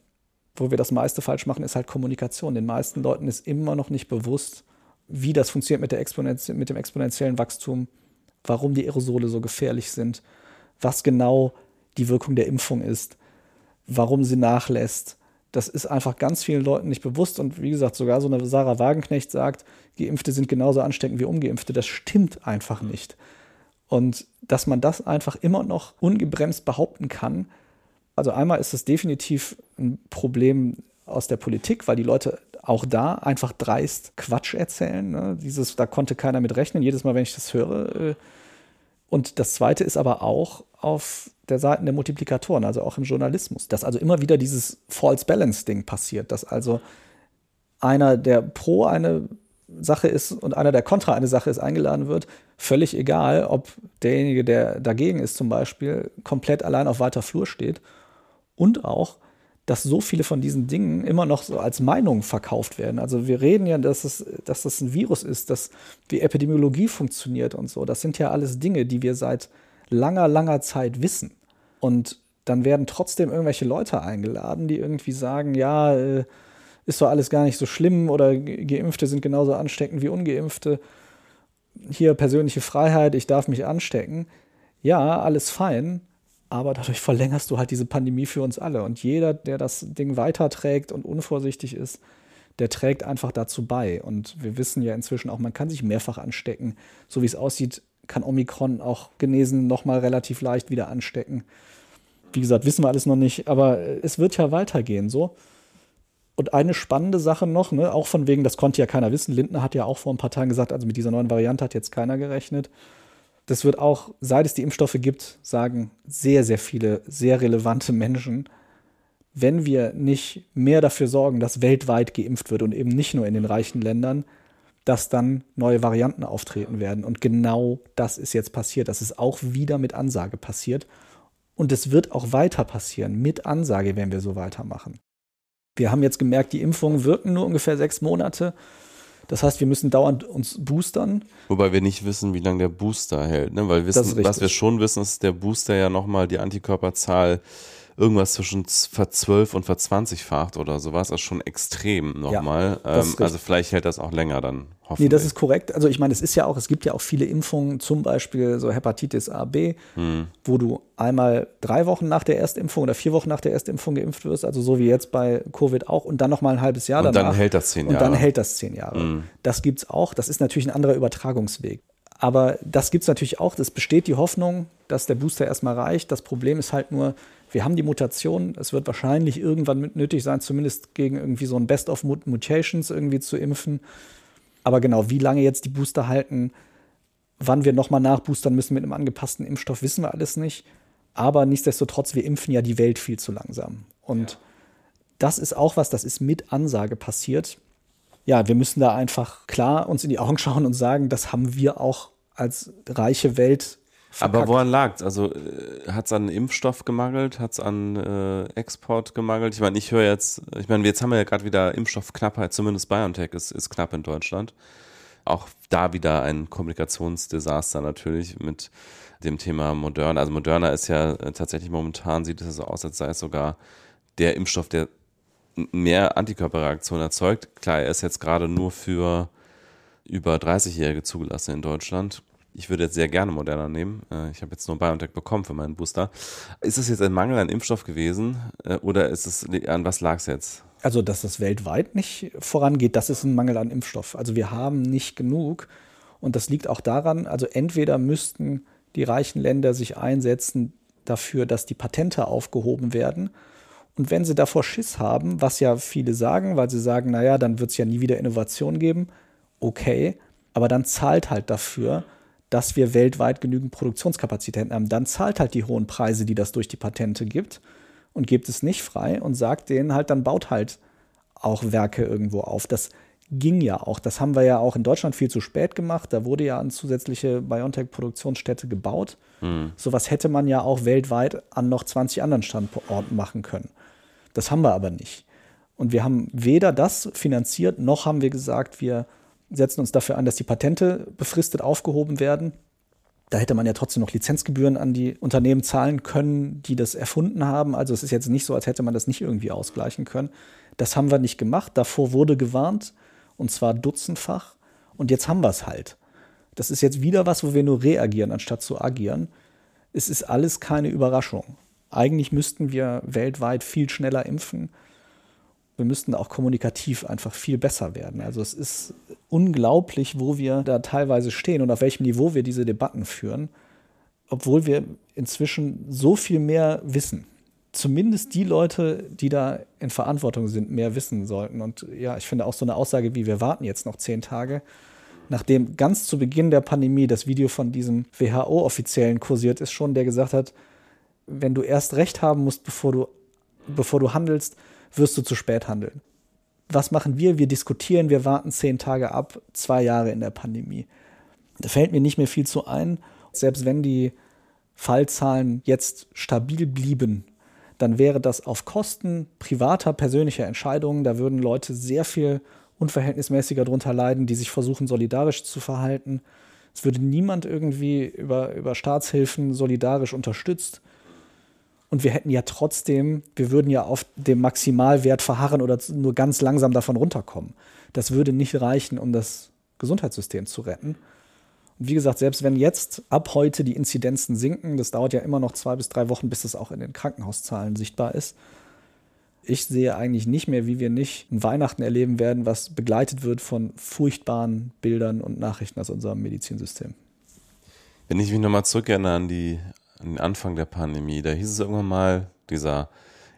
wo wir das meiste falsch machen, ist halt Kommunikation. Den meisten Leuten ist immer noch nicht bewusst, wie das funktioniert mit, der Exponenz mit dem exponentiellen Wachstum, warum die Aerosole so gefährlich sind, was genau die Wirkung der Impfung ist, warum sie nachlässt, das ist einfach ganz vielen Leuten nicht bewusst. Und wie gesagt, sogar so eine Sarah Wagenknecht sagt, Geimpfte sind genauso ansteckend wie Ungeimpfte. Das stimmt einfach nicht. Und dass man das einfach immer noch ungebremst behaupten kann, also einmal ist es definitiv ein Problem aus der Politik, weil die Leute auch da einfach dreist Quatsch erzählen. Ne? Dieses, da konnte keiner mit rechnen. Jedes Mal, wenn ich das höre, äh, Und das Zweite ist aber auch auf der Seite der Multiplikatoren, also auch im Journalismus, dass also immer wieder dieses False Balance-Ding passiert, dass also einer, der pro eine Sache ist und einer, der kontra eine Sache ist, eingeladen wird, völlig egal, ob derjenige, der dagegen ist, zum Beispiel, komplett allein auf weiter Flur steht. Und auch, dass so viele von diesen Dingen immer noch so als Meinung verkauft werden. Also wir reden ja, dass es, dass das ein Virus ist, dass wie Epidemiologie funktioniert und so. Das sind ja alles Dinge, die wir seit langer, langer Zeit wissen. Und dann werden trotzdem irgendwelche Leute eingeladen, die irgendwie sagen, ja, äh, ist doch alles gar nicht so schlimm oder Geimpfte sind genauso ansteckend wie Ungeimpfte. Hier persönliche Freiheit, ich darf mich anstecken. Ja, alles fein, aber dadurch verlängerst du halt diese Pandemie für uns alle. Und jeder, der das Ding weiterträgt und unvorsichtig ist, der trägt einfach dazu bei. Und wir wissen ja inzwischen auch, man kann sich mehrfach anstecken. So wie es aussieht, kann Omikron auch genesen nochmal relativ leicht wieder anstecken. Wie gesagt, wissen wir alles noch nicht, aber es wird ja weitergehen so. Und eine spannende Sache noch, ne, auch von wegen, das konnte ja keiner wissen. Lindner hat ja auch vor ein paar Tagen gesagt, also mit dieser neuen Variante hat jetzt keiner gerechnet. Das wird auch, seit es die Impfstoffe gibt, sagen sehr, sehr viele sehr relevante Menschen, wenn wir nicht mehr dafür sorgen, dass weltweit geimpft wird und eben nicht nur in den reichen Ländern, dass dann neue Varianten auftreten werden. Und genau das ist jetzt passiert. Das ist auch wieder mit Ansage passiert. Und es wird auch weiter passieren, mit Ansage, wenn wir so weitermachen. Wir haben jetzt gemerkt, die Impfungen wirken nur ungefähr sechs Monate. Das heißt, wir müssen dauernd uns boostern. Wobei wir nicht wissen, wie lange der Booster hält. Ne? Weil wissen, was wir schon wissen, ist, dass der Booster ja nochmal die Antikörperzahl irgendwas zwischen verzwölf und verzwanzigfacht oder sowas. Also schon extrem nochmal. Ja, ähm, also vielleicht hält das auch länger dann. Nee, das ist korrekt. Also ich meine, es ist ja auch, es gibt ja auch viele Impfungen, zum Beispiel so Hepatitis A, B, hm. wo du einmal drei Wochen nach der Erstimpfung oder vier Wochen nach der Erstimpfung geimpft wirst, also so wie jetzt bei Covid auch, und dann nochmal ein halbes Jahr und danach. Und dann hält das zehn Jahre. Und dann hält das zehn Jahre. Hm. Das es auch. Das ist natürlich ein anderer Übertragungsweg. Aber das gibt es natürlich auch. Es besteht die Hoffnung, dass der Booster erstmal reicht. Das Problem ist halt nur, wir haben die Mutation. Es wird wahrscheinlich irgendwann nötig sein, zumindest gegen irgendwie so ein Best of Mutations irgendwie zu impfen. Aber genau, wie lange jetzt die Booster halten, wann wir nochmal nachboostern müssen mit einem angepassten Impfstoff, wissen wir alles nicht. Aber nichtsdestotrotz, wir impfen ja die Welt viel zu langsam. Und ja. das ist auch was, das ist mit Ansage passiert. Ja, wir müssen da einfach klar uns in die Augen schauen und sagen, das haben wir auch als reiche Welt Verkackt. Aber woran lag es? Also äh, hat es an Impfstoff gemangelt? Hat es an äh, Export gemangelt? Ich meine, ich höre jetzt, ich meine, jetzt haben wir ja gerade wieder Impfstoffknappheit, zumindest BioNTech ist, ist knapp in Deutschland. Auch da wieder ein Kommunikationsdesaster natürlich mit dem Thema Moderna. Also Moderna ist ja äh, tatsächlich momentan, sieht es so aus, als sei es sogar der Impfstoff, der mehr Antikörperreaktionen erzeugt. Klar, er ist jetzt gerade nur für über 30-Jährige zugelassen in Deutschland. Ich würde jetzt sehr gerne Moderna nehmen. Äh, ich habe jetzt nur BioNTech bekommen für meinen Booster. Ist es jetzt ein Mangel an Impfstoff gewesen äh, oder ist es an was lag es jetzt? Also, dass das weltweit nicht vorangeht, das ist ein Mangel an Impfstoff. Also wir haben nicht genug. Und das liegt auch daran, also entweder müssten die reichen Länder sich einsetzen dafür, dass die Patente aufgehoben werden. Und wenn sie davor Schiss haben, was ja viele sagen, weil sie sagen, naja, dann wird es ja nie wieder Innovation geben, okay, aber dann zahlt halt dafür, dass wir weltweit genügend Produktionskapazitäten haben. Dann zahlt halt die hohen Preise, die das durch die Patente gibt und gibt es nicht frei und sagt denen halt, dann baut halt auch Werke irgendwo auf. Das ging ja auch. Das haben wir ja auch in Deutschland viel zu spät gemacht. Da wurde ja eine zusätzliche BioNTech-Produktionsstätte gebaut. Mhm. Sowas hätte man ja auch weltweit an noch 20 anderen Standorten machen können. Das haben wir aber nicht. Und wir haben weder das finanziert, noch haben wir gesagt, wir setzen uns dafür an, dass die Patente befristet aufgehoben werden. Da hätte man ja trotzdem noch Lizenzgebühren an die Unternehmen zahlen können, die das erfunden haben. Also es ist jetzt nicht so, als hätte man das nicht irgendwie ausgleichen können. Das haben wir nicht gemacht. Davor wurde gewarnt und zwar dutzendfach. Und jetzt haben wir es halt. Das ist jetzt wieder was, wo wir nur reagieren, anstatt zu agieren. Es ist alles keine Überraschung. Eigentlich müssten wir weltweit viel schneller impfen wir müssten auch kommunikativ einfach viel besser werden. Also es ist unglaublich, wo wir da teilweise stehen und auf welchem Niveau wir diese Debatten führen, obwohl wir inzwischen so viel mehr wissen. Zumindest die Leute, die da in Verantwortung sind, mehr wissen sollten. Und ja, ich finde auch so eine Aussage wie, wir warten jetzt noch zehn Tage, nachdem ganz zu Beginn der Pandemie das Video von diesem WHO-Offiziellen kursiert ist, schon, der gesagt hat, wenn du erst Recht haben musst, bevor du, bevor du handelst, wirst du zu spät handeln. Was machen wir? Wir diskutieren, wir warten zehn Tage ab, zwei Jahre in der Pandemie. Da fällt mir nicht mehr viel zu ein. Selbst wenn die Fallzahlen jetzt stabil blieben, dann wäre das auf Kosten privater, persönlicher Entscheidungen. Da würden Leute sehr viel unverhältnismäßiger darunter leiden, die sich versuchen, solidarisch zu verhalten. Es würde niemand irgendwie über, über Staatshilfen solidarisch unterstützt. Und wir hätten ja trotzdem, wir würden ja auf dem Maximalwert verharren oder nur ganz langsam davon runterkommen. Das würde nicht reichen, um das Gesundheitssystem zu retten. Und wie gesagt, selbst wenn jetzt ab heute die Inzidenzen sinken, das dauert ja immer noch zwei bis drei Wochen, bis es auch in den Krankenhauszahlen sichtbar ist. Ich sehe eigentlich nicht mehr, wie wir nicht ein Weihnachten erleben werden, was begleitet wird von furchtbaren Bildern und Nachrichten aus unserem Medizinsystem. Wenn ich mich nochmal zurückerinnere an die an den Anfang der Pandemie, da hieß es irgendwann mal, dieser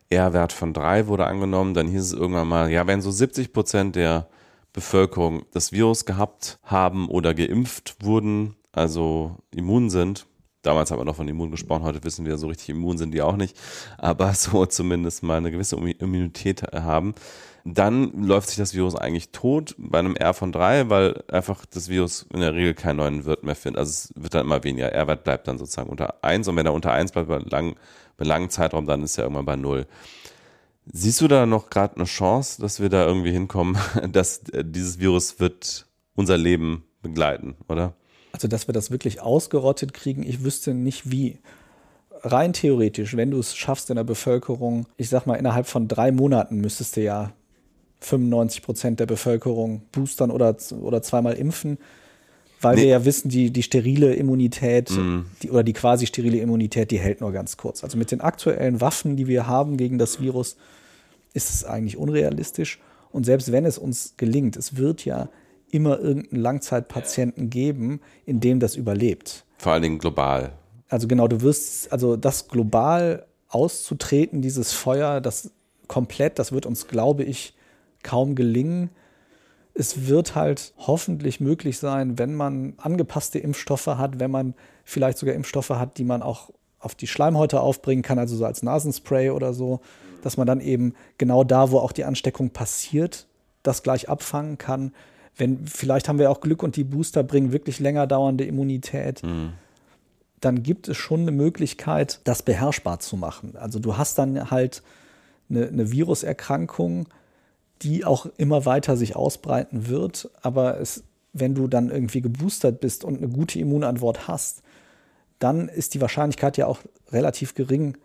R-Wert von drei wurde angenommen, dann hieß es irgendwann mal, ja, wenn so 70 Prozent der Bevölkerung das Virus gehabt haben oder geimpft wurden, also immun sind, damals haben wir noch von immun gesprochen, heute wissen wir, so richtig immun sind die auch nicht, aber <laughs> so zumindest mal eine gewisse Immunität haben, dann läuft sich das Virus eigentlich tot bei einem R von 3, weil einfach das Virus in der Regel keinen neuen Wirt mehr findet. Also es wird dann immer weniger. R-Wert bleibt dann sozusagen unter 1 und wenn er unter 1 bleibt bei lang, bei langen Zeitraum, dann ist er irgendwann bei 0. Siehst du da noch gerade eine Chance, dass wir da irgendwie hinkommen, <laughs> dass äh, dieses Virus wird unser Leben begleiten, oder? Also, dass wir das wirklich ausgerottet kriegen, ich wüsste nicht wie rein theoretisch, wenn du es schaffst in der Bevölkerung, ich sag mal, innerhalb von drei Monaten müsstest du ja 95 Prozent der Bevölkerung boostern oder, oder zweimal impfen, weil nee. wir ja wissen, die, die sterile Immunität mm. die, oder die quasi sterile Immunität, die hält nur ganz kurz. Also mit den aktuellen Waffen, die wir haben gegen das Virus, ist es eigentlich unrealistisch. Und selbst wenn es uns gelingt, es wird ja immer irgendeinen Langzeitpatienten geben, in dem das überlebt. Vor allen Dingen global. Also genau, du wirst, also das global auszutreten, dieses Feuer, das komplett, das wird uns, glaube ich, kaum gelingen. Es wird halt hoffentlich möglich sein, wenn man angepasste Impfstoffe hat, wenn man vielleicht sogar Impfstoffe hat, die man auch auf die Schleimhäute aufbringen kann, also so als Nasenspray oder so, dass man dann eben genau da, wo auch die Ansteckung passiert, das gleich abfangen kann. Wenn, vielleicht haben wir auch Glück und die Booster bringen wirklich länger dauernde Immunität. Mhm. Dann gibt es schon eine Möglichkeit, das beherrschbar zu machen. Also du hast dann halt eine, eine Viruserkrankung, die auch immer weiter sich ausbreiten wird. Aber es, wenn du dann irgendwie geboostert bist und eine gute Immunantwort hast, dann ist die Wahrscheinlichkeit ja auch relativ gering,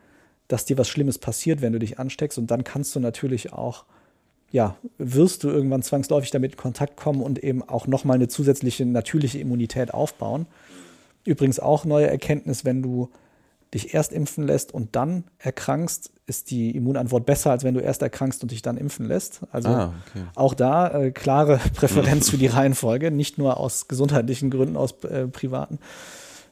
dass dir was Schlimmes passiert, wenn du dich ansteckst. Und dann kannst du natürlich auch, ja, wirst du irgendwann zwangsläufig damit in Kontakt kommen und eben auch nochmal eine zusätzliche natürliche Immunität aufbauen. Übrigens auch neue Erkenntnis, wenn du dich erst impfen lässt und dann erkrankst, ist die Immunantwort besser, als wenn du erst erkrankst und dich dann impfen lässt. Also ah, okay. auch da äh, klare <laughs> Präferenz für die Reihenfolge, nicht nur aus gesundheitlichen Gründen, aus äh, privaten.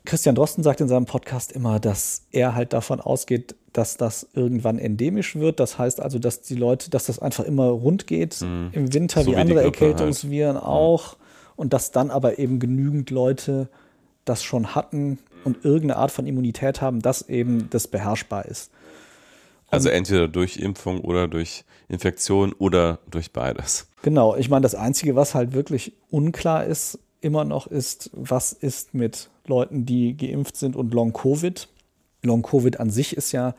Christian Drosten sagt in seinem Podcast immer, dass er halt davon ausgeht, dass das irgendwann endemisch wird. Das heißt also, dass die Leute, dass das einfach immer rund geht mhm. im Winter, so wie, wie andere Erkältungsviren halt. auch. Und dass dann aber eben genügend Leute das schon hatten und irgendeine Art von Immunität haben, dass eben das beherrschbar ist. Und also entweder durch Impfung oder durch Infektion oder durch beides. Genau, ich meine, das Einzige, was halt wirklich unklar ist, immer noch ist, was ist mit Leuten, die geimpft sind und Long-Covid. Long-Covid an sich ist ja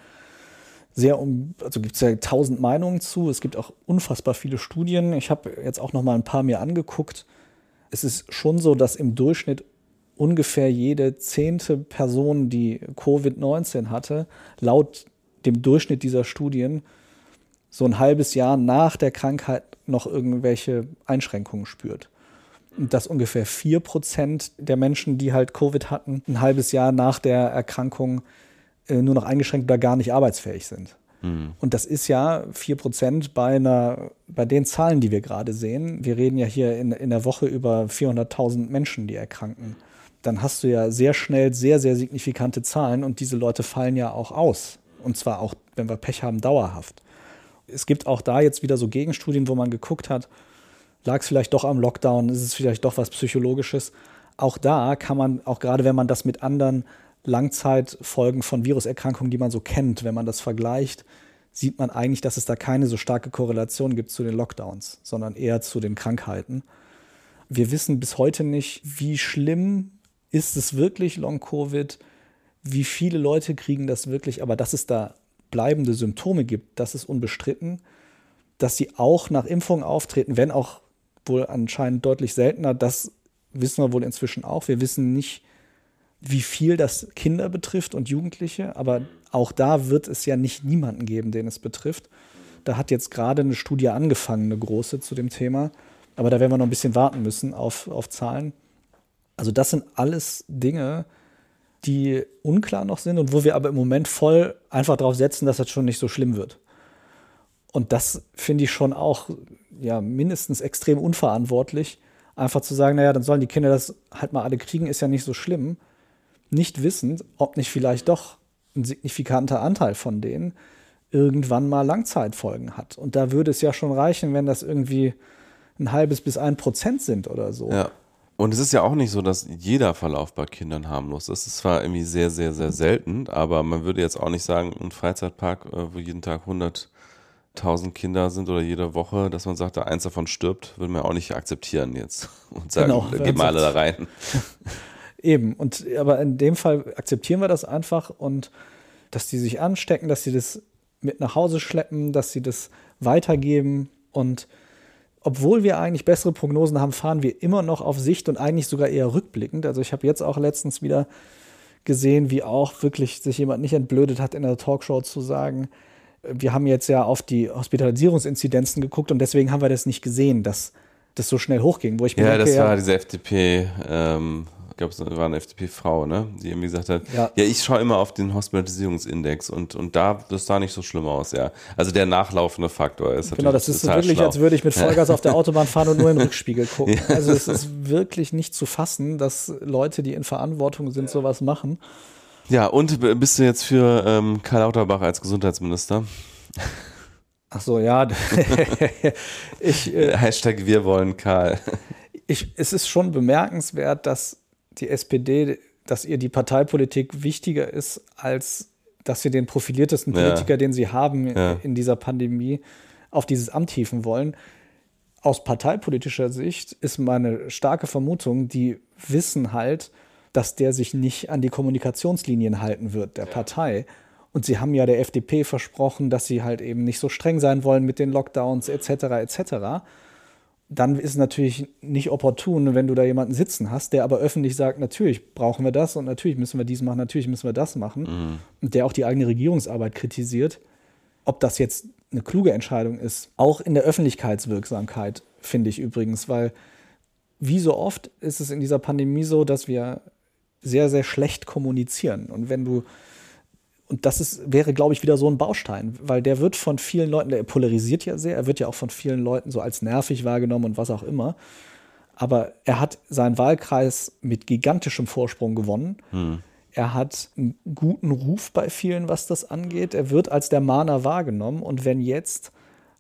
sehr um, also gibt es ja tausend Meinungen zu. Es gibt auch unfassbar viele Studien. Ich habe jetzt auch noch mal ein paar mir angeguckt. Es ist schon so, dass im Durchschnitt ungefähr jede zehnte Person, die Covid-19 hatte, laut dem Durchschnitt dieser Studien so ein halbes Jahr nach der Krankheit noch irgendwelche Einschränkungen spürt. Und dass ungefähr vier Prozent der Menschen, die halt Covid hatten, ein halbes Jahr nach der Erkrankung äh, nur noch eingeschränkt oder gar nicht arbeitsfähig sind. Mhm. Und das ist ja vier Prozent bei, bei den Zahlen, die wir gerade sehen. Wir reden ja hier in, in der Woche über 400.000 Menschen, die erkranken dann hast du ja sehr schnell sehr, sehr signifikante Zahlen und diese Leute fallen ja auch aus. Und zwar auch, wenn wir Pech haben, dauerhaft. Es gibt auch da jetzt wieder so Gegenstudien, wo man geguckt hat, lag es vielleicht doch am Lockdown, ist es vielleicht doch was Psychologisches. Auch da kann man, auch gerade wenn man das mit anderen Langzeitfolgen von Viruserkrankungen, die man so kennt, wenn man das vergleicht, sieht man eigentlich, dass es da keine so starke Korrelation gibt zu den Lockdowns, sondern eher zu den Krankheiten. Wir wissen bis heute nicht, wie schlimm ist es wirklich Long-Covid, wie viele Leute kriegen das wirklich, aber dass es da bleibende Symptome gibt, das ist unbestritten. Dass sie auch nach Impfung auftreten, wenn auch wohl anscheinend deutlich seltener, das wissen wir wohl inzwischen auch. Wir wissen nicht, wie viel das Kinder betrifft und Jugendliche, aber auch da wird es ja nicht niemanden geben, den es betrifft. Da hat jetzt gerade eine Studie angefangen, eine große zu dem Thema. Aber da werden wir noch ein bisschen warten müssen auf, auf Zahlen. Also das sind alles Dinge, die unklar noch sind und wo wir aber im Moment voll einfach darauf setzen, dass das schon nicht so schlimm wird. Und das finde ich schon auch ja, mindestens extrem unverantwortlich, einfach zu sagen, naja, dann sollen die Kinder das halt mal alle kriegen, ist ja nicht so schlimm. Nicht wissend, ob nicht vielleicht doch ein signifikanter Anteil von denen irgendwann mal Langzeitfolgen hat. Und da würde es ja schon reichen, wenn das irgendwie ein halbes bis ein Prozent sind oder so. Ja. Und es ist ja auch nicht so, dass jeder Verlauf bei Kindern harmlos ist. Es ist zwar irgendwie sehr, sehr, sehr selten, aber man würde jetzt auch nicht sagen, ein Freizeitpark, äh, wo jeden Tag 100.000 Kinder sind oder jede Woche, dass man sagt, da eins davon stirbt, würde man auch nicht akzeptieren jetzt und sagen, genau, gehen mal alle da rein. <laughs> Eben, und aber in dem Fall akzeptieren wir das einfach und dass die sich anstecken, dass sie das mit nach Hause schleppen, dass sie das weitergeben und obwohl wir eigentlich bessere Prognosen haben, fahren wir immer noch auf Sicht und eigentlich sogar eher rückblickend. Also ich habe jetzt auch letztens wieder gesehen, wie auch wirklich sich jemand nicht entblödet hat, in der Talkshow zu sagen, wir haben jetzt ja auf die Hospitalisierungsinzidenzen geguckt und deswegen haben wir das nicht gesehen, dass das so schnell hochging. Wo ich ja, denke, das war ja, diese FDP ähm, glaube, es war eine FDP-Frau, ne? die irgendwie gesagt hat, ja, ja ich schaue immer auf den Hospitalisierungsindex und, und da, das sah nicht so schlimm aus, ja. Also der nachlaufende Faktor ist Genau, das ist so wirklich, schlau. als würde ich mit Vollgas auf der Autobahn fahren und nur in den Rückspiegel <laughs> gucken. Ja. Also es ist wirklich nicht zu fassen, dass Leute, die in Verantwortung sind, sowas machen. Ja, und bist du jetzt für ähm, Karl Lauterbach als Gesundheitsminister? <laughs> Ach so, ja. <laughs> ich, äh, Hashtag wir wollen Karl. Ich, es ist schon bemerkenswert, dass die SPD, dass ihr die Parteipolitik wichtiger ist, als dass sie den profiliertesten Politiker, ja. den sie haben ja. in dieser Pandemie, auf dieses Amt hieven wollen. Aus parteipolitischer Sicht ist meine starke Vermutung, die wissen halt, dass der sich nicht an die Kommunikationslinien halten wird, der ja. Partei. Und sie haben ja der FDP versprochen, dass sie halt eben nicht so streng sein wollen mit den Lockdowns etc. etc dann ist es natürlich nicht opportun, wenn du da jemanden sitzen hast, der aber öffentlich sagt, natürlich brauchen wir das und natürlich müssen wir dies machen, natürlich müssen wir das machen mhm. und der auch die eigene Regierungsarbeit kritisiert. Ob das jetzt eine kluge Entscheidung ist, auch in der Öffentlichkeitswirksamkeit, finde ich übrigens, weil wie so oft ist es in dieser Pandemie so, dass wir sehr, sehr schlecht kommunizieren. Und wenn du und das ist, wäre, glaube ich, wieder so ein Baustein, weil der wird von vielen Leuten, der polarisiert ja sehr, er wird ja auch von vielen Leuten so als nervig wahrgenommen und was auch immer. Aber er hat seinen Wahlkreis mit gigantischem Vorsprung gewonnen. Hm. Er hat einen guten Ruf bei vielen, was das angeht. Er wird als der Mahner wahrgenommen. Und wenn jetzt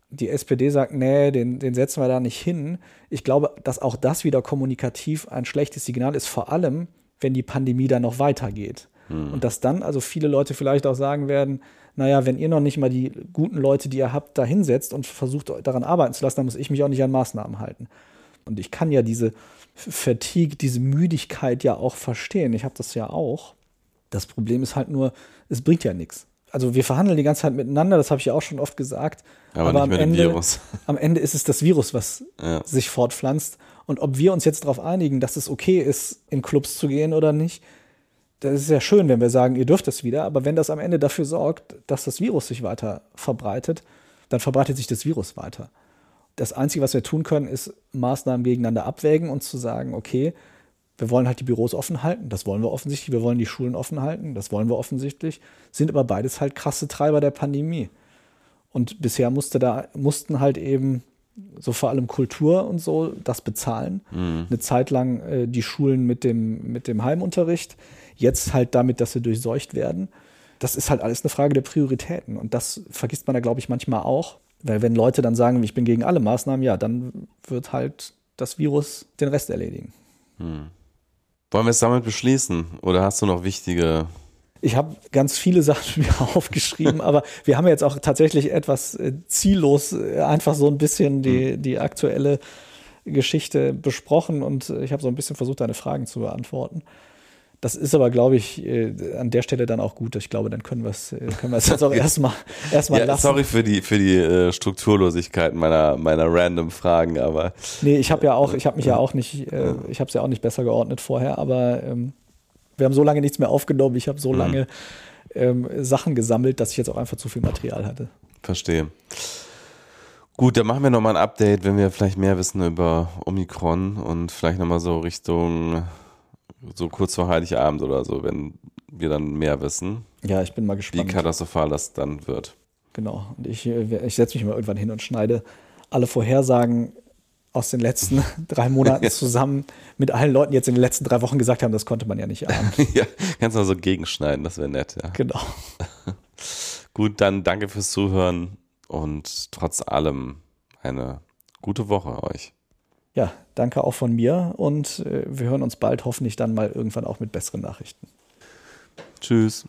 die SPD sagt, nee, den, den setzen wir da nicht hin, ich glaube, dass auch das wieder kommunikativ ein schlechtes Signal ist, vor allem, wenn die Pandemie dann noch weitergeht. Mhm. Und dass dann also viele Leute vielleicht auch sagen werden, naja, wenn ihr noch nicht mal die guten Leute, die ihr habt, da hinsetzt und versucht daran arbeiten zu lassen, dann muss ich mich auch nicht an Maßnahmen halten. Und ich kann ja diese Fatigue, diese Müdigkeit ja auch verstehen. Ich habe das ja auch. Das Problem ist halt nur, es bringt ja nichts. Also wir verhandeln die ganze Zeit miteinander, das habe ich ja auch schon oft gesagt. Aber, aber am, Ende, <laughs> am Ende ist es das Virus, was ja. sich fortpflanzt. Und ob wir uns jetzt darauf einigen, dass es okay ist, in Clubs zu gehen oder nicht, das ist ja schön, wenn wir sagen, ihr dürft es wieder, aber wenn das am Ende dafür sorgt, dass das Virus sich weiter verbreitet, dann verbreitet sich das Virus weiter. Das Einzige, was wir tun können, ist Maßnahmen gegeneinander abwägen und zu sagen, okay, wir wollen halt die Büros offen halten, das wollen wir offensichtlich, wir wollen die Schulen offen halten, das wollen wir offensichtlich, sind aber beides halt krasse Treiber der Pandemie. Und bisher musste da, mussten halt eben so vor allem Kultur und so das bezahlen. Mhm. Eine Zeit lang äh, die Schulen mit dem, mit dem Heimunterricht. Jetzt halt damit, dass sie durchseucht werden. Das ist halt alles eine Frage der Prioritäten. Und das vergisst man da, glaube ich, manchmal auch. Weil wenn Leute dann sagen, ich bin gegen alle Maßnahmen, ja, dann wird halt das Virus den Rest erledigen. Hm. Wollen wir es damit beschließen? Oder hast du noch wichtige ich habe ganz viele Sachen <laughs> mir aufgeschrieben, aber wir haben jetzt auch tatsächlich etwas äh, ziellos äh, einfach so ein bisschen die, hm. die aktuelle Geschichte besprochen und äh, ich habe so ein bisschen versucht, deine Fragen zu beantworten. Das ist aber, glaube ich, an der Stelle dann auch gut. Ich glaube, dann können wir es können jetzt auch <laughs> erstmal erstmal ja, lassen. Sorry für die, für die Strukturlosigkeit meiner, meiner random Fragen, aber. Nee, ich habe ja auch, ich habe mich ja auch nicht, ich habe es ja auch nicht besser geordnet vorher, aber ähm, wir haben so lange nichts mehr aufgenommen, ich habe so mhm. lange ähm, Sachen gesammelt, dass ich jetzt auch einfach zu viel Material hatte. Verstehe. Gut, dann machen wir nochmal ein Update, wenn wir vielleicht mehr wissen über Omikron und vielleicht nochmal so Richtung so kurz vor Heiligabend oder so, wenn wir dann mehr wissen. Ja, ich bin mal gespannt. Wie katastrophal das dann wird. Genau. Und ich, äh, ich setze mich mal irgendwann hin und schneide alle Vorhersagen aus den letzten <laughs> drei Monaten zusammen mit allen Leuten jetzt in den letzten drei Wochen gesagt haben, das konnte man ja nicht <laughs> ahnen. ja, kannst du mal so gegenschneiden, das wäre nett, ja. Genau. <laughs> Gut, dann danke fürs Zuhören und trotz allem eine gute Woche euch. Ja, danke auch von mir und äh, wir hören uns bald hoffentlich dann mal irgendwann auch mit besseren Nachrichten. Tschüss.